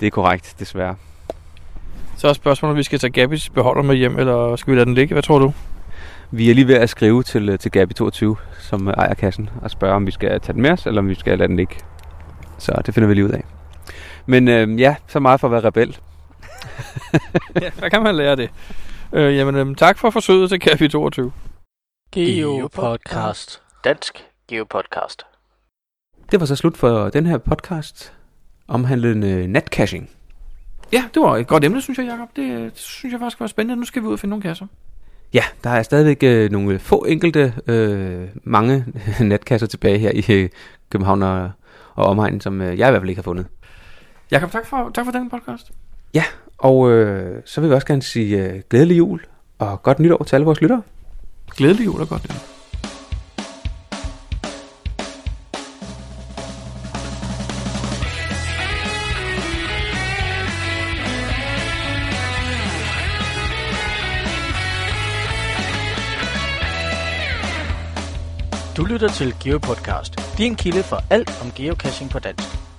Det er korrekt, desværre. Så er spørgsmålet, om vi skal tage Gabis beholder med hjem, eller skal vi lade den ligge? Hvad tror du? Vi er lige ved at skrive til, øh, til Gabi22, som ejer kassen, og spørge, om vi skal tage den med os, eller om vi skal lade den ligge. Så det finder vi lige ud af. Men øh, ja, så meget for at være rebel. *laughs* ja, hvad kan man lære det? Øh, jamen, øhm, tak for forsøget til Gabi 22. Geopodcast. Dansk Geopodcast. Det var så slut for den her podcast omhandlende netcaching. Ja, det var et godt emne, synes jeg, Jacob. Det øh, synes jeg faktisk var spændende. Nu skal vi ud og finde nogle kasser. Ja, der er stadigvæk øh, nogle få enkelte, øh, mange *laughs* netkasser tilbage her i øh, København og, og omegnen, som øh, jeg i hvert fald ikke har fundet. Jacob, tak for, tak for den podcast. Ja, og øh, så vil vi også gerne sige øh, glædelig jul og godt nytår til alle vores lyttere. Glædelig jul og godt nytår. Du lytter til GeoPodcast. Din kilde for alt om geocaching på dansk.